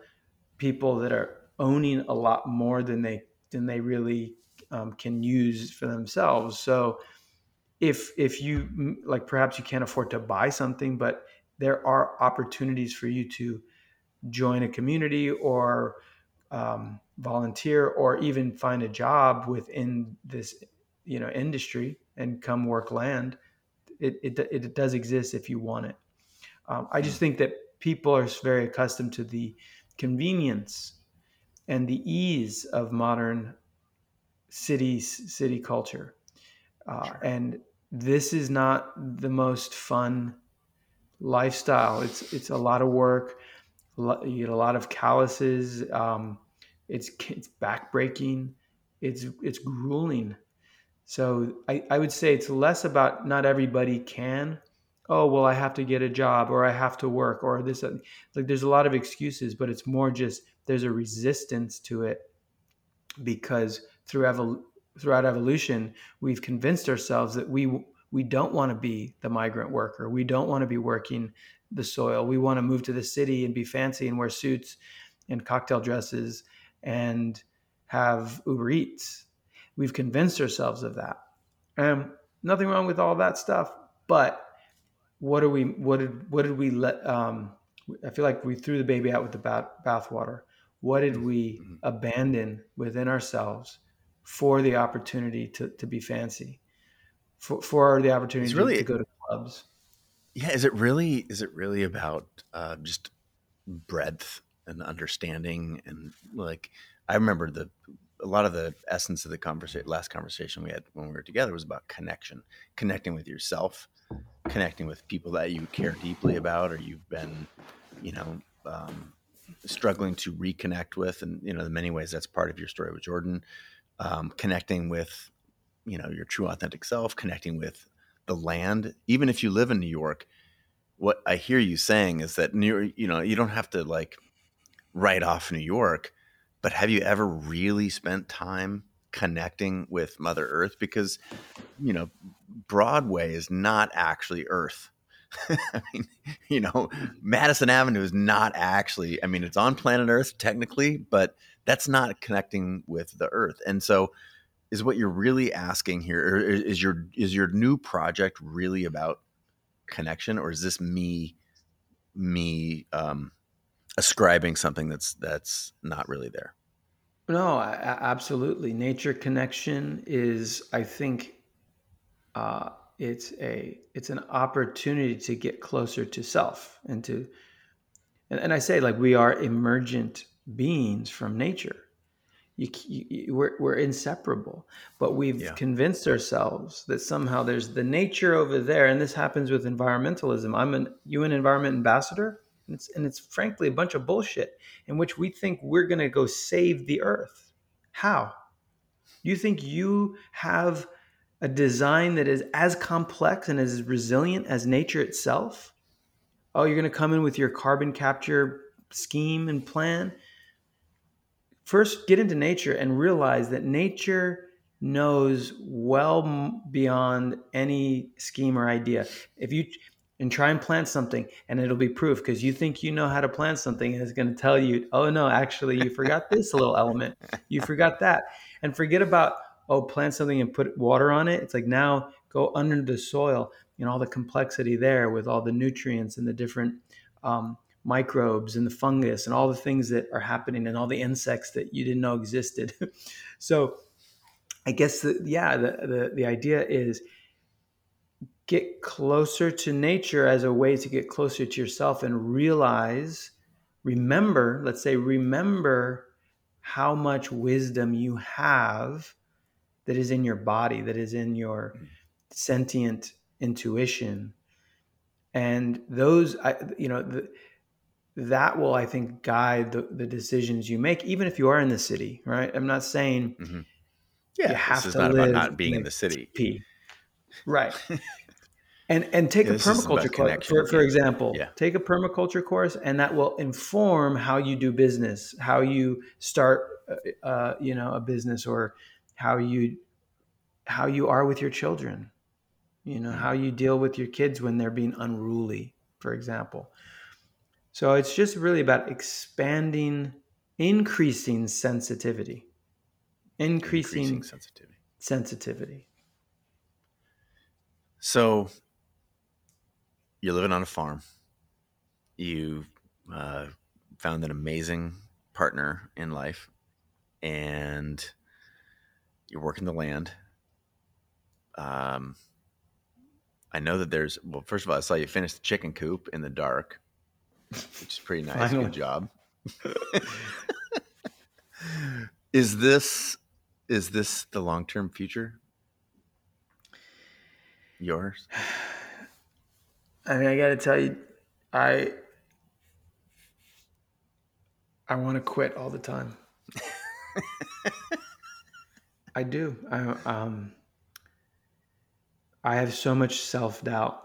people that are owning a lot more than they than they really um, can use for themselves. So if if you like perhaps you can't afford to buy something, but there are opportunities for you to join a community or um, volunteer or even find a job within this you know industry and come work land. It, it, it does exist if you want it. Um, I just think that people are very accustomed to the convenience and the ease of modern city city culture. Uh, sure. And this is not the most fun lifestyle. It's it's a lot of work. You get a lot of calluses. Um, it's it's backbreaking. It's it's grueling. So I, I would say it's less about not everybody can oh well i have to get a job or i have to work or this like there's a lot of excuses but it's more just there's a resistance to it because through throughout evolution we've convinced ourselves that we we don't want to be the migrant worker. We don't want to be working the soil. We want to move to the city and be fancy and wear suits and cocktail dresses and have uber eats we've convinced ourselves of that. And nothing wrong with all that stuff but what are we what did what did we let um i feel like we threw the baby out with the bath bathwater. What did we mm-hmm. abandon within ourselves for the opportunity to, to be fancy? For, for the opportunity really, to go to clubs. Yeah is it really is it really about uh, just breadth and understanding and like i remember the a lot of the essence of the conversation last conversation we had when we were together was about connection connecting with yourself connecting with people that you care deeply about or you've been, you know, um, struggling to reconnect with. And, you know, in many ways, that's part of your story with Jordan. Um, connecting with, you know, your true authentic self, connecting with the land. Even if you live in New York, what I hear you saying is that New, you know, you don't have to like write off New York, but have you ever really spent time connecting with Mother Earth? Because, you know, Broadway is not actually Earth. I mean, you know, Madison Avenue is not actually, I mean, it's on planet Earth technically, but that's not connecting with the Earth. And so, is what you're really asking here is your is your new project really about connection, or is this me me um, ascribing something that's that's not really there? No, absolutely. Nature connection is, I think, uh, it's a it's an opportunity to get closer to self and to and, and I say like we are emergent beings from nature. You, you, we're, we're inseparable, but we've yeah. convinced ourselves that somehow there's the nature over there, and this happens with environmentalism. I'm an UN environment ambassador, and it's, and it's frankly a bunch of bullshit in which we think we're going to go save the earth. How? You think you have a design that is as complex and as resilient as nature itself? Oh, you're going to come in with your carbon capture scheme and plan? First, get into nature and realize that nature knows well beyond any scheme or idea. If you and try and plant something and it'll be proof because you think you know how to plant something and it's going to tell you, oh no, actually you forgot this little element. You forgot that. And forget about, oh, plant something and put water on it. It's like now go under the soil and all the complexity there with all the nutrients and the different um, microbes and the fungus and all the things that are happening and all the insects that you didn't know existed. so I guess the, yeah, the, the, the idea is get closer to nature as a way to get closer to yourself and realize, remember, let's say, remember how much wisdom you have that is in your body, that is in your sentient intuition. And those, you know, the, that will, I think, guide the, the, decisions you make, even if you are in the city, right? I'm not saying mm-hmm. yeah, you have this is to not live about not being in the city. P. Right. and and take yeah, a permaculture course, for, for example. Yeah. Take a permaculture course, and that will inform how you do business, how you start, uh, uh you know, a business, or how you how you are with your children. You know, mm-hmm. how you deal with your kids when they're being unruly, for example so it's just really about expanding, increasing sensitivity, increasing, increasing sensitivity. Sensitivity. So you're living on a farm. You uh, found an amazing partner in life, and you're working the land. Um, I know that there's well. First of all, I saw you finish the chicken coop in the dark which is pretty nice. Good job. is this is this the long term future? Yours? I mean, I got to tell you, I I want to quit all the time. I do. I um I have so much self doubt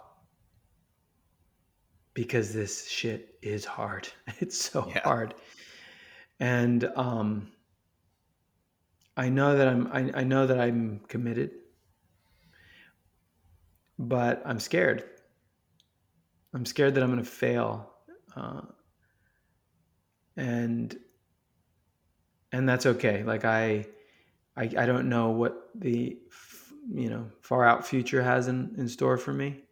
because this shit is hard. It's so yeah. hard. And um I know that I'm I, I know that I'm committed, but I'm scared. I'm scared that I'm going to fail. Uh, and and that's okay. Like I, I I don't know what the you know far out future has in, in store for me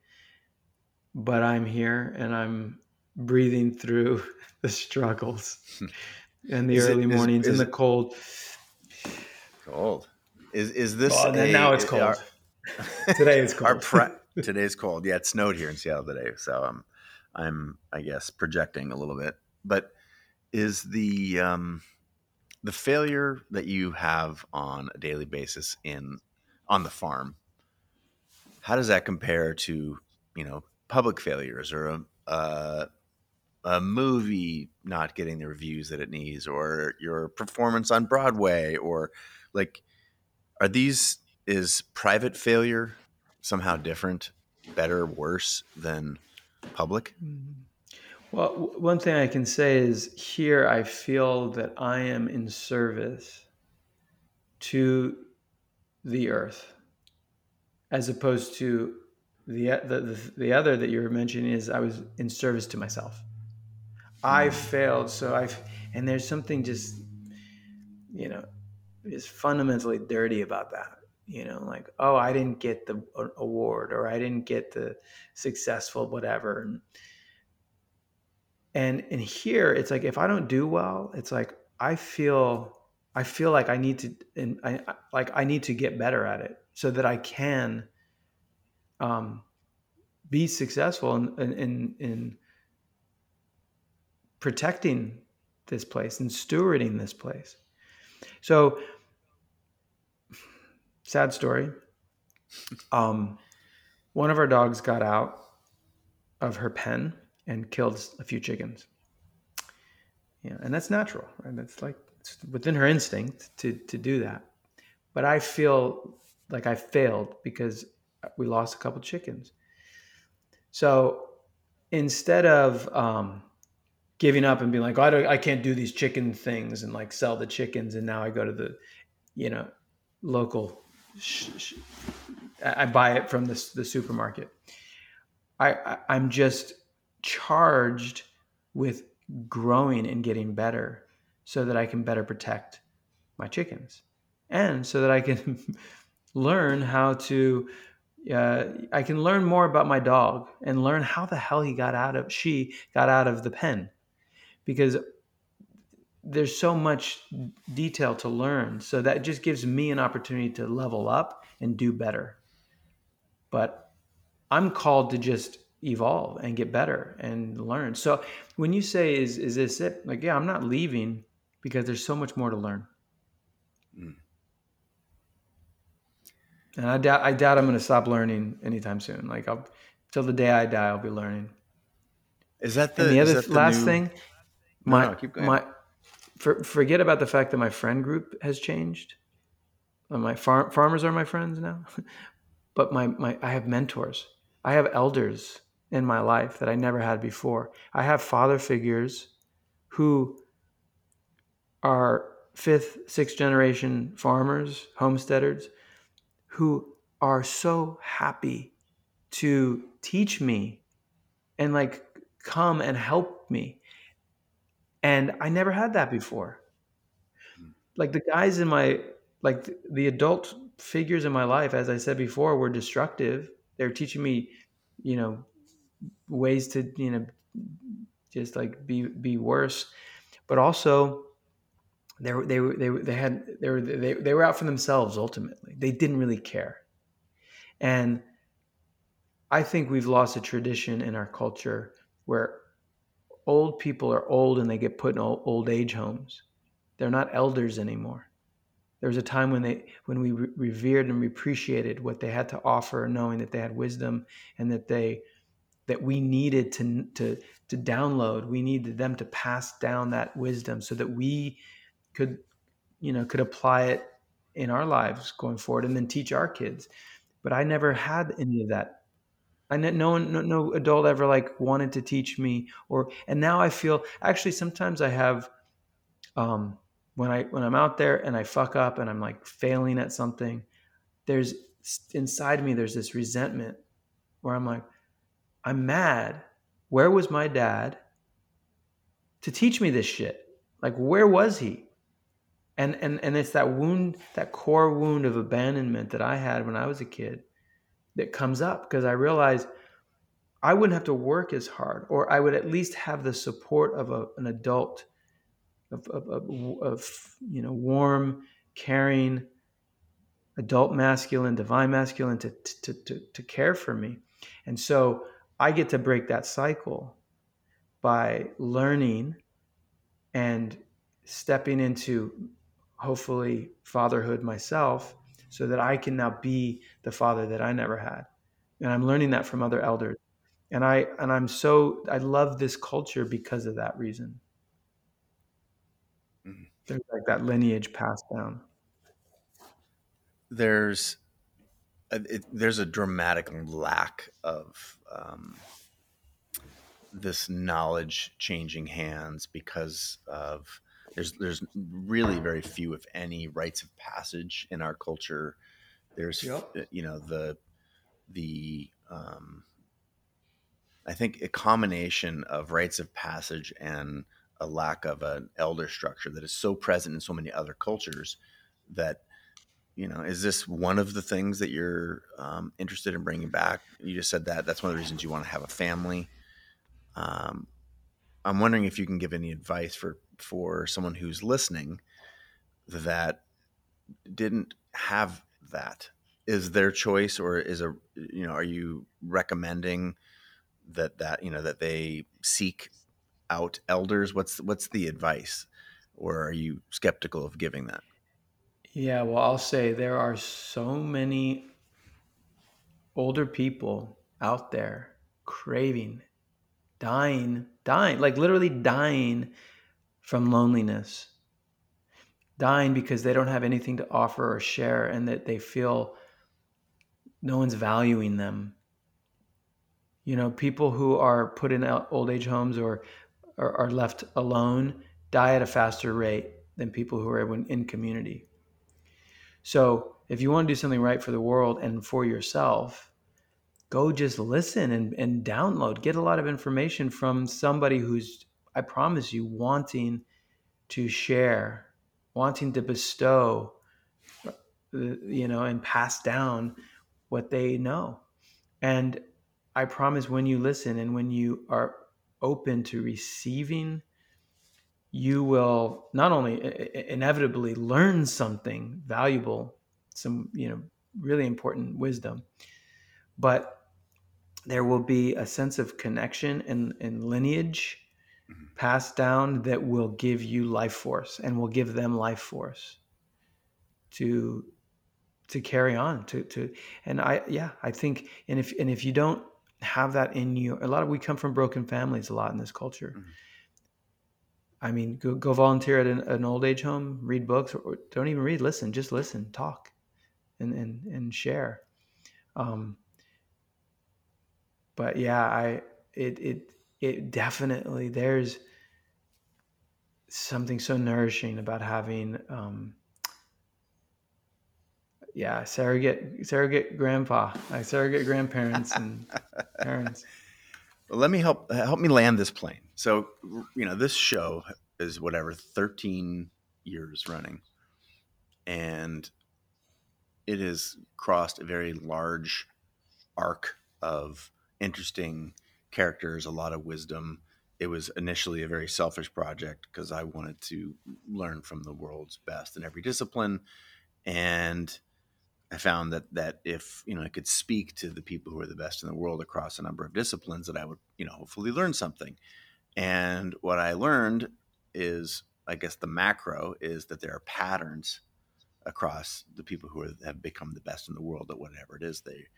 but I'm here and I'm breathing through the struggles and the is early it, mornings is, and the cold. Cold. Is is this? Oh, a, now it's cold. Our, today it's cold. Our pre- today's cold. Yeah, it snowed here in Seattle today, so um, I'm I guess projecting a little bit. But is the um, the failure that you have on a daily basis in on the farm? How does that compare to you know public failures or a, a, a movie not getting the reviews that it needs or your performance on Broadway or like are these is private failure somehow different, better, worse than public? Well, one thing I can say is here I feel that I am in service to the earth as opposed to the, the, the, the other that you were mentioning is I was in service to myself. I hmm. failed. So I've, and there's something just, you know, is fundamentally dirty about that. You know, like, oh, I didn't get the award or I didn't get the successful whatever. And, and, and here it's like, if I don't do well, it's like, I feel, I feel like I need to, and I, like I need to get better at it so that I can um, be successful in, in in protecting this place and stewarding this place. So, sad story. Um, one of our dogs got out of her pen and killed a few chickens. Yeah, and that's natural, right? That's like it's within her instinct to to do that. But I feel like I failed because we lost a couple chickens. So instead of um, giving up and being like, oh, I, I can't do these chicken things and like sell the chickens, and now I go to the, you know, local, I buy it from the, the supermarket. I, I I'm just charged with growing and getting better so that I can better protect my chickens and so that I can learn how to uh, I can learn more about my dog and learn how the hell he got out of she got out of the pen because there's so much detail to learn. So that just gives me an opportunity to level up and do better. But I'm called to just evolve and get better and learn. So when you say is is this it? Like yeah, I'm not leaving because there's so much more to learn. Mm. And I doubt I doubt I'm going to stop learning anytime soon. Like I'll till the day I die, I'll be learning. Is that the, and the other the last new... thing? My no, no, my for, forget about the fact that my friend group has changed. Uh, my far, farmers are my friends now, but my my I have mentors. I have elders in my life that I never had before. I have father figures who are fifth, sixth generation farmers, homesteaders who are so happy to teach me and like come and help me. And I never had that before. Hmm. Like the guys in my, like the adult figures in my life, as I said before, were destructive. They're teaching me, you know, ways to, you know, just like be, be worse. But also, they were, they were, they, were, they had, they were, they, they were out for themselves ultimately. They didn't really care. And I think we've lost a tradition in our culture where old people are old and they get put in old, age homes. They're not elders anymore. There was a time when they when we re- revered and appreciated what they had to offer, knowing that they had wisdom and that they that we needed to to to download. We needed them to pass down that wisdom so that we could you know could apply it in our lives going forward and then teach our kids but i never had any of that i no no, no adult ever like wanted to teach me or and now i feel actually sometimes i have um when i when i'm out there and i fuck up and i'm like failing at something there's inside me there's this resentment where i'm like i'm mad. Where was my dad to teach me this shit? Like where was he? And and and it's that wound that core wound of abandonment that i had when i was a kid that comes up because i realized i wouldn't have to work as hard or i would at least have the support of a, an adult of, of, of, of you know warm caring adult masculine divine masculine to, to, to, to care for me. And so i get to break that cycle by learning and stepping into hopefully fatherhood myself so that I can now be the father that I never had. And I'm learning that from other elders. And I and I'm so I love this culture because of that reason. Mm-hmm. There's like that lineage passed down. There's a, it, there's a dramatic lack of um, this knowledge changing hands because of there's there's really very few, if any, rites of passage in our culture. There's yep. Uh, you know the the um, I think a combination of rites of passage and a lack of an elder structure that is so present in so many other cultures that you know is this one of the things that you're um, interested in bringing back you just said that that's one of the reasons you want to have a family um, i'm wondering if you can give any advice for for someone who's listening that didn't have that. Is their choice or is a you know are you recommending that that you know that they seek out elders? What's what's the advice? Or are you skeptical of giving that? Yeah well i'll say there are so many older people out there craving dying dying like literally dying from loneliness dying because they don't have anything to offer or share and that they feel no one's valuing them. You know, people who are put in old age homes or, or are left alone die at a faster rate than people who are in community. So, if you want to do something right for the world and for yourself, go just listen and, and download. Get a lot of information from somebody who's, I promise you, wanting to share, wanting to bestow, uh, you know, and pass down what they know. And I promise when you listen and when you are open to receiving, you will not only inevitably learn something valuable, some, you know, really important wisdom, but there will be a sense of connection and, and lineage. Passed down that will give you life force and will give them life force to to carry on to to and i yeah i think and if and if you don't have that in you a lot of we come from broken families a lot in this culture mm-hmm. i mean go, go volunteer at an, an, old age home read books or don't even read listen just listen talk and and and share um but yeah i it it it definitely there's something so nourishing about having um yeah, surrogate surrogate grandpa, like surrogate grandparents and parents. Well, let me help help me land this plane. So, you know, this show is whatever 13 years running and it has crossed a very large arc of interesting characters, a lot of wisdom. It was initially a very selfish project because I wanted to learn from the world's best in every discipline and I found that that if you know I could speak to the people who are the best in the world across a number of disciplines, that I would you know hopefully learn something. And what I learned is, I guess, the macro is that there are patterns across the people who are, have become the best in the world at whatever it is they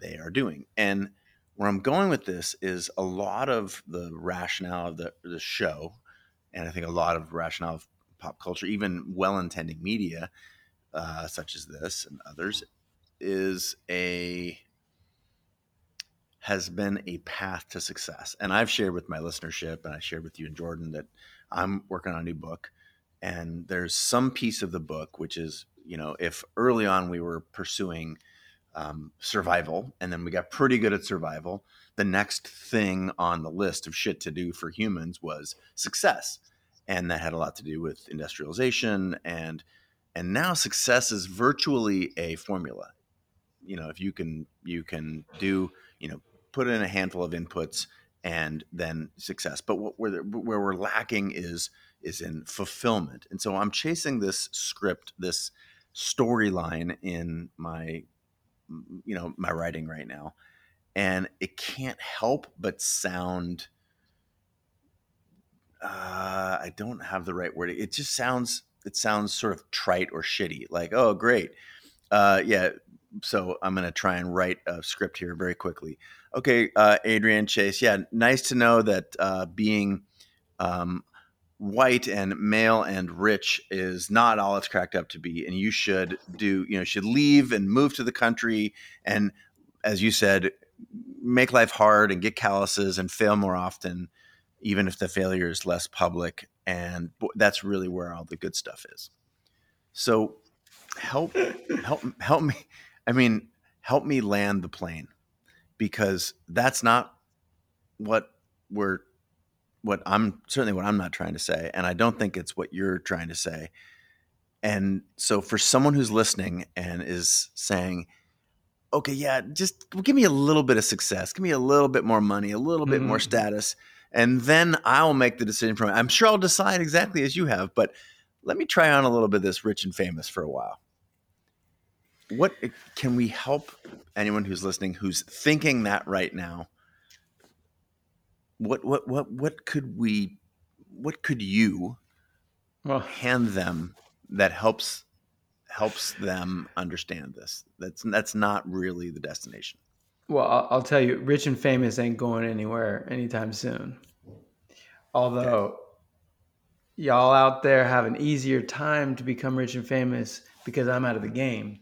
they are doing. And where I'm going with this is a lot of the rationale of the, the show, and I think a lot of rationale of pop culture, even well-intending media, uh, such as this and others, is a has been a path to success. And I've shared with my listenership, and I shared with you and Jordan that I'm working on a new book, and there's some piece of the book which is, you know, if early on we were pursuing um, survival, and then we got pretty good at survival. The next thing on the list of shit to do for humans was success. And that had a lot to do with industrialization and and now success is virtually a formula you know if you can you can do you know put in a handful of inputs and then success but what where, where we're lacking is is in fulfillment and so i'm chasing this script this storyline in my you know my writing right now and it can't help but sound uh, i don't have the right word it just sounds it sounds sort of trite or shitty. Like, oh, great. Uh, yeah. So I'm going to try and write a script here very quickly. Okay, uh, Adrian Chase. Yeah, nice to know that uh, being um, white and male and rich is not all it's cracked up to be, and you should do. You know, should leave and move to the country, and as you said, make life hard and get calluses and fail more often, even if the failure is less public and that's really where all the good stuff is. So help help help me I mean help me land the plane because that's not what we're what I'm certainly what I'm not trying to say and I don't think it's what you're trying to say. And so for someone who's listening and is saying okay, yeah, just give me a little bit of success, give me a little bit more money, a little bit mm-hmm. more status and then I'll make the decision from it. I'm sure I'll decide exactly as you have, but let me try on a little bit of this rich and famous for a while. what can we help anyone who's listening who's thinking that right now? What what what what could we what could you well, hand them that helps helps them understand this? That's that's not really the destination. Well, I'll, I'll tell you, rich and famous ain't going anywhere anytime soon. Although okay. y'all out there have an easier time to become rich and famous because I'm out of the game.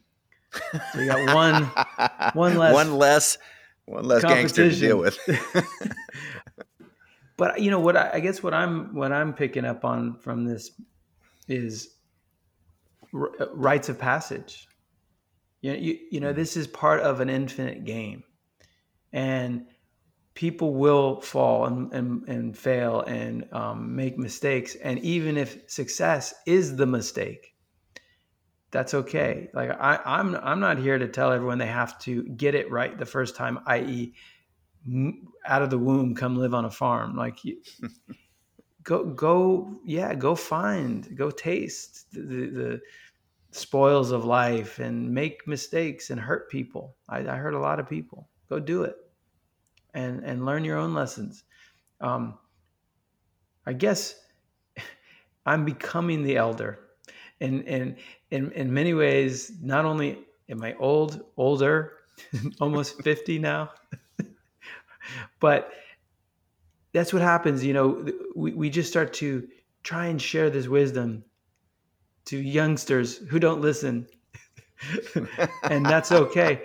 So you got one, one less, one less, one less gangster to deal with. but you know what? I, I guess what I'm what I'm picking up on from this is r- rites of passage. You know, you, you know, this is part of an infinite game, and people will fall and, and, and fail and um, make mistakes. And even if success is the mistake, that's okay. Like I, I'm, I'm not here to tell everyone they have to get it right the first time, i.e., out of the womb, come live on a farm. Like, you, go, go, yeah, go find, go taste the, the, the, spoils of life and make mistakes and hurt people. I, I hurt a lot of people. Go do it and and learn your own lessons. Um, I guess I'm becoming the elder, and and in in many ways, not only am I old, older, almost fifty now, but that's what happens. You know, we we just start to try and share this wisdom to youngsters who don't listen, and that's okay.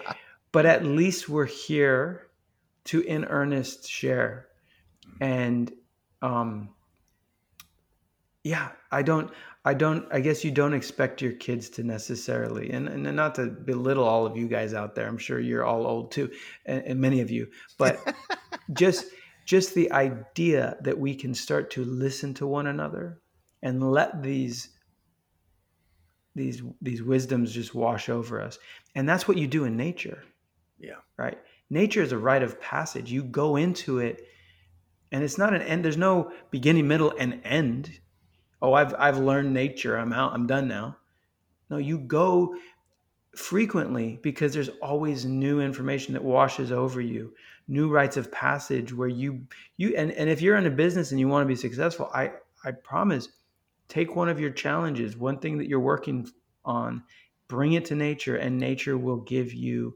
But at least we're here to in earnest share and um yeah i don't i don't i guess you don't expect your kids to necessarily and, and not to belittle all of you guys out there i'm sure you're all old too and, and many of you but just just the idea that we can start to listen to one another and let these these these wisdoms just wash over us and that's what you do in nature yeah right nature is a rite of passage. You go into it and it's not an end. There's no beginning, middle, and end. Oh, I've I've learned nature. I'm out. I'm done now. No, you go frequently because there's always new information that washes over you, new rites of passage where you you and, and if you're in a business and you want to be successful, I I promise take one of your challenges, one thing that you're working on, bring it to nature and nature will give you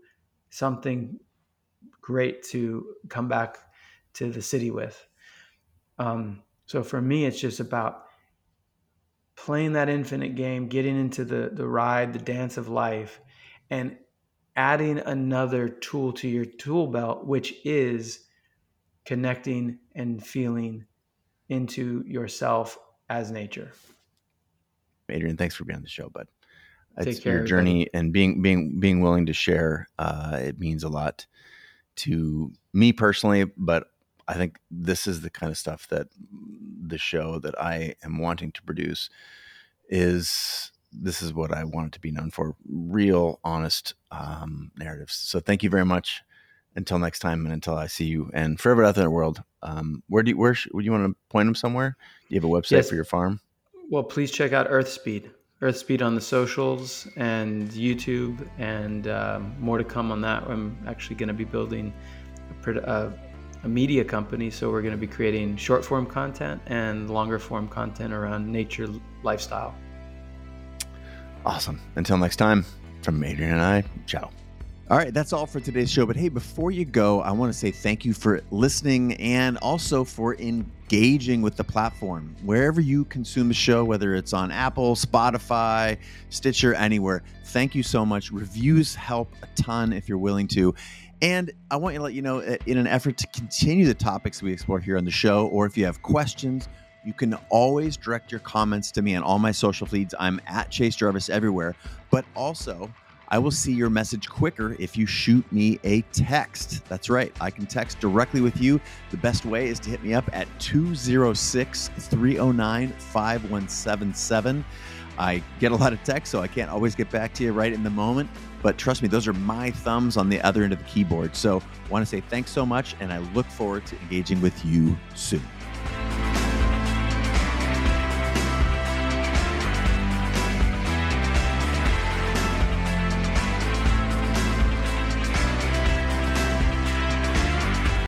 something great to come back to the city with. Um, so for me, it's just about playing that infinite game, getting into the the ride, the dance of life, and adding another tool to your tool belt, which is connecting and feeling into yourself as nature. Adrian, thanks for being on the show, bud. It's your journey and being being being willing to share. Uh, it means a lot to me personally, but I think this is the kind of stuff that the show that I am wanting to produce is this is what I want it to be known for real, honest um, narratives. So thank you very much. Until next time, and until I see you, and forever out there in the world. Um, where do you, where would you want to point them somewhere? Do you have a website yes. for your farm? Well, please check out EarthSpeed. EarthSpeed on the socials and YouTube, and um, more to come on that. I'm actually going to be building a, a, a, media company, so we're going to be creating short form content and longer form content around nature lifestyle. Awesome. Until next time, from Adrian and I, ciao. All right, that's all for today's show. But hey, before you go, I want to say thank you for listening and also for engaging with the platform. Wherever you consume the show, whether it's on Apple, Spotify, Stitcher, anywhere, thank you so much. Reviews help a ton if you're willing to. And I want you to let you know, uh, in an effort to continue the topics we explore here on the show, or if you have questions, you can always direct your comments to me on all my social feeds. I'm at Chase Jarvis everywhere. But also, I will see your message quicker if you shoot me a text. That's right, I can text directly with you. The best way is to hit me up at 206 309 5177. I get a lot of text, so I can't always get back to you right in the moment. But trust me, those are my thumbs on the other end of the keyboard. So I want to say thanks so much, and I look forward to engaging with you soon.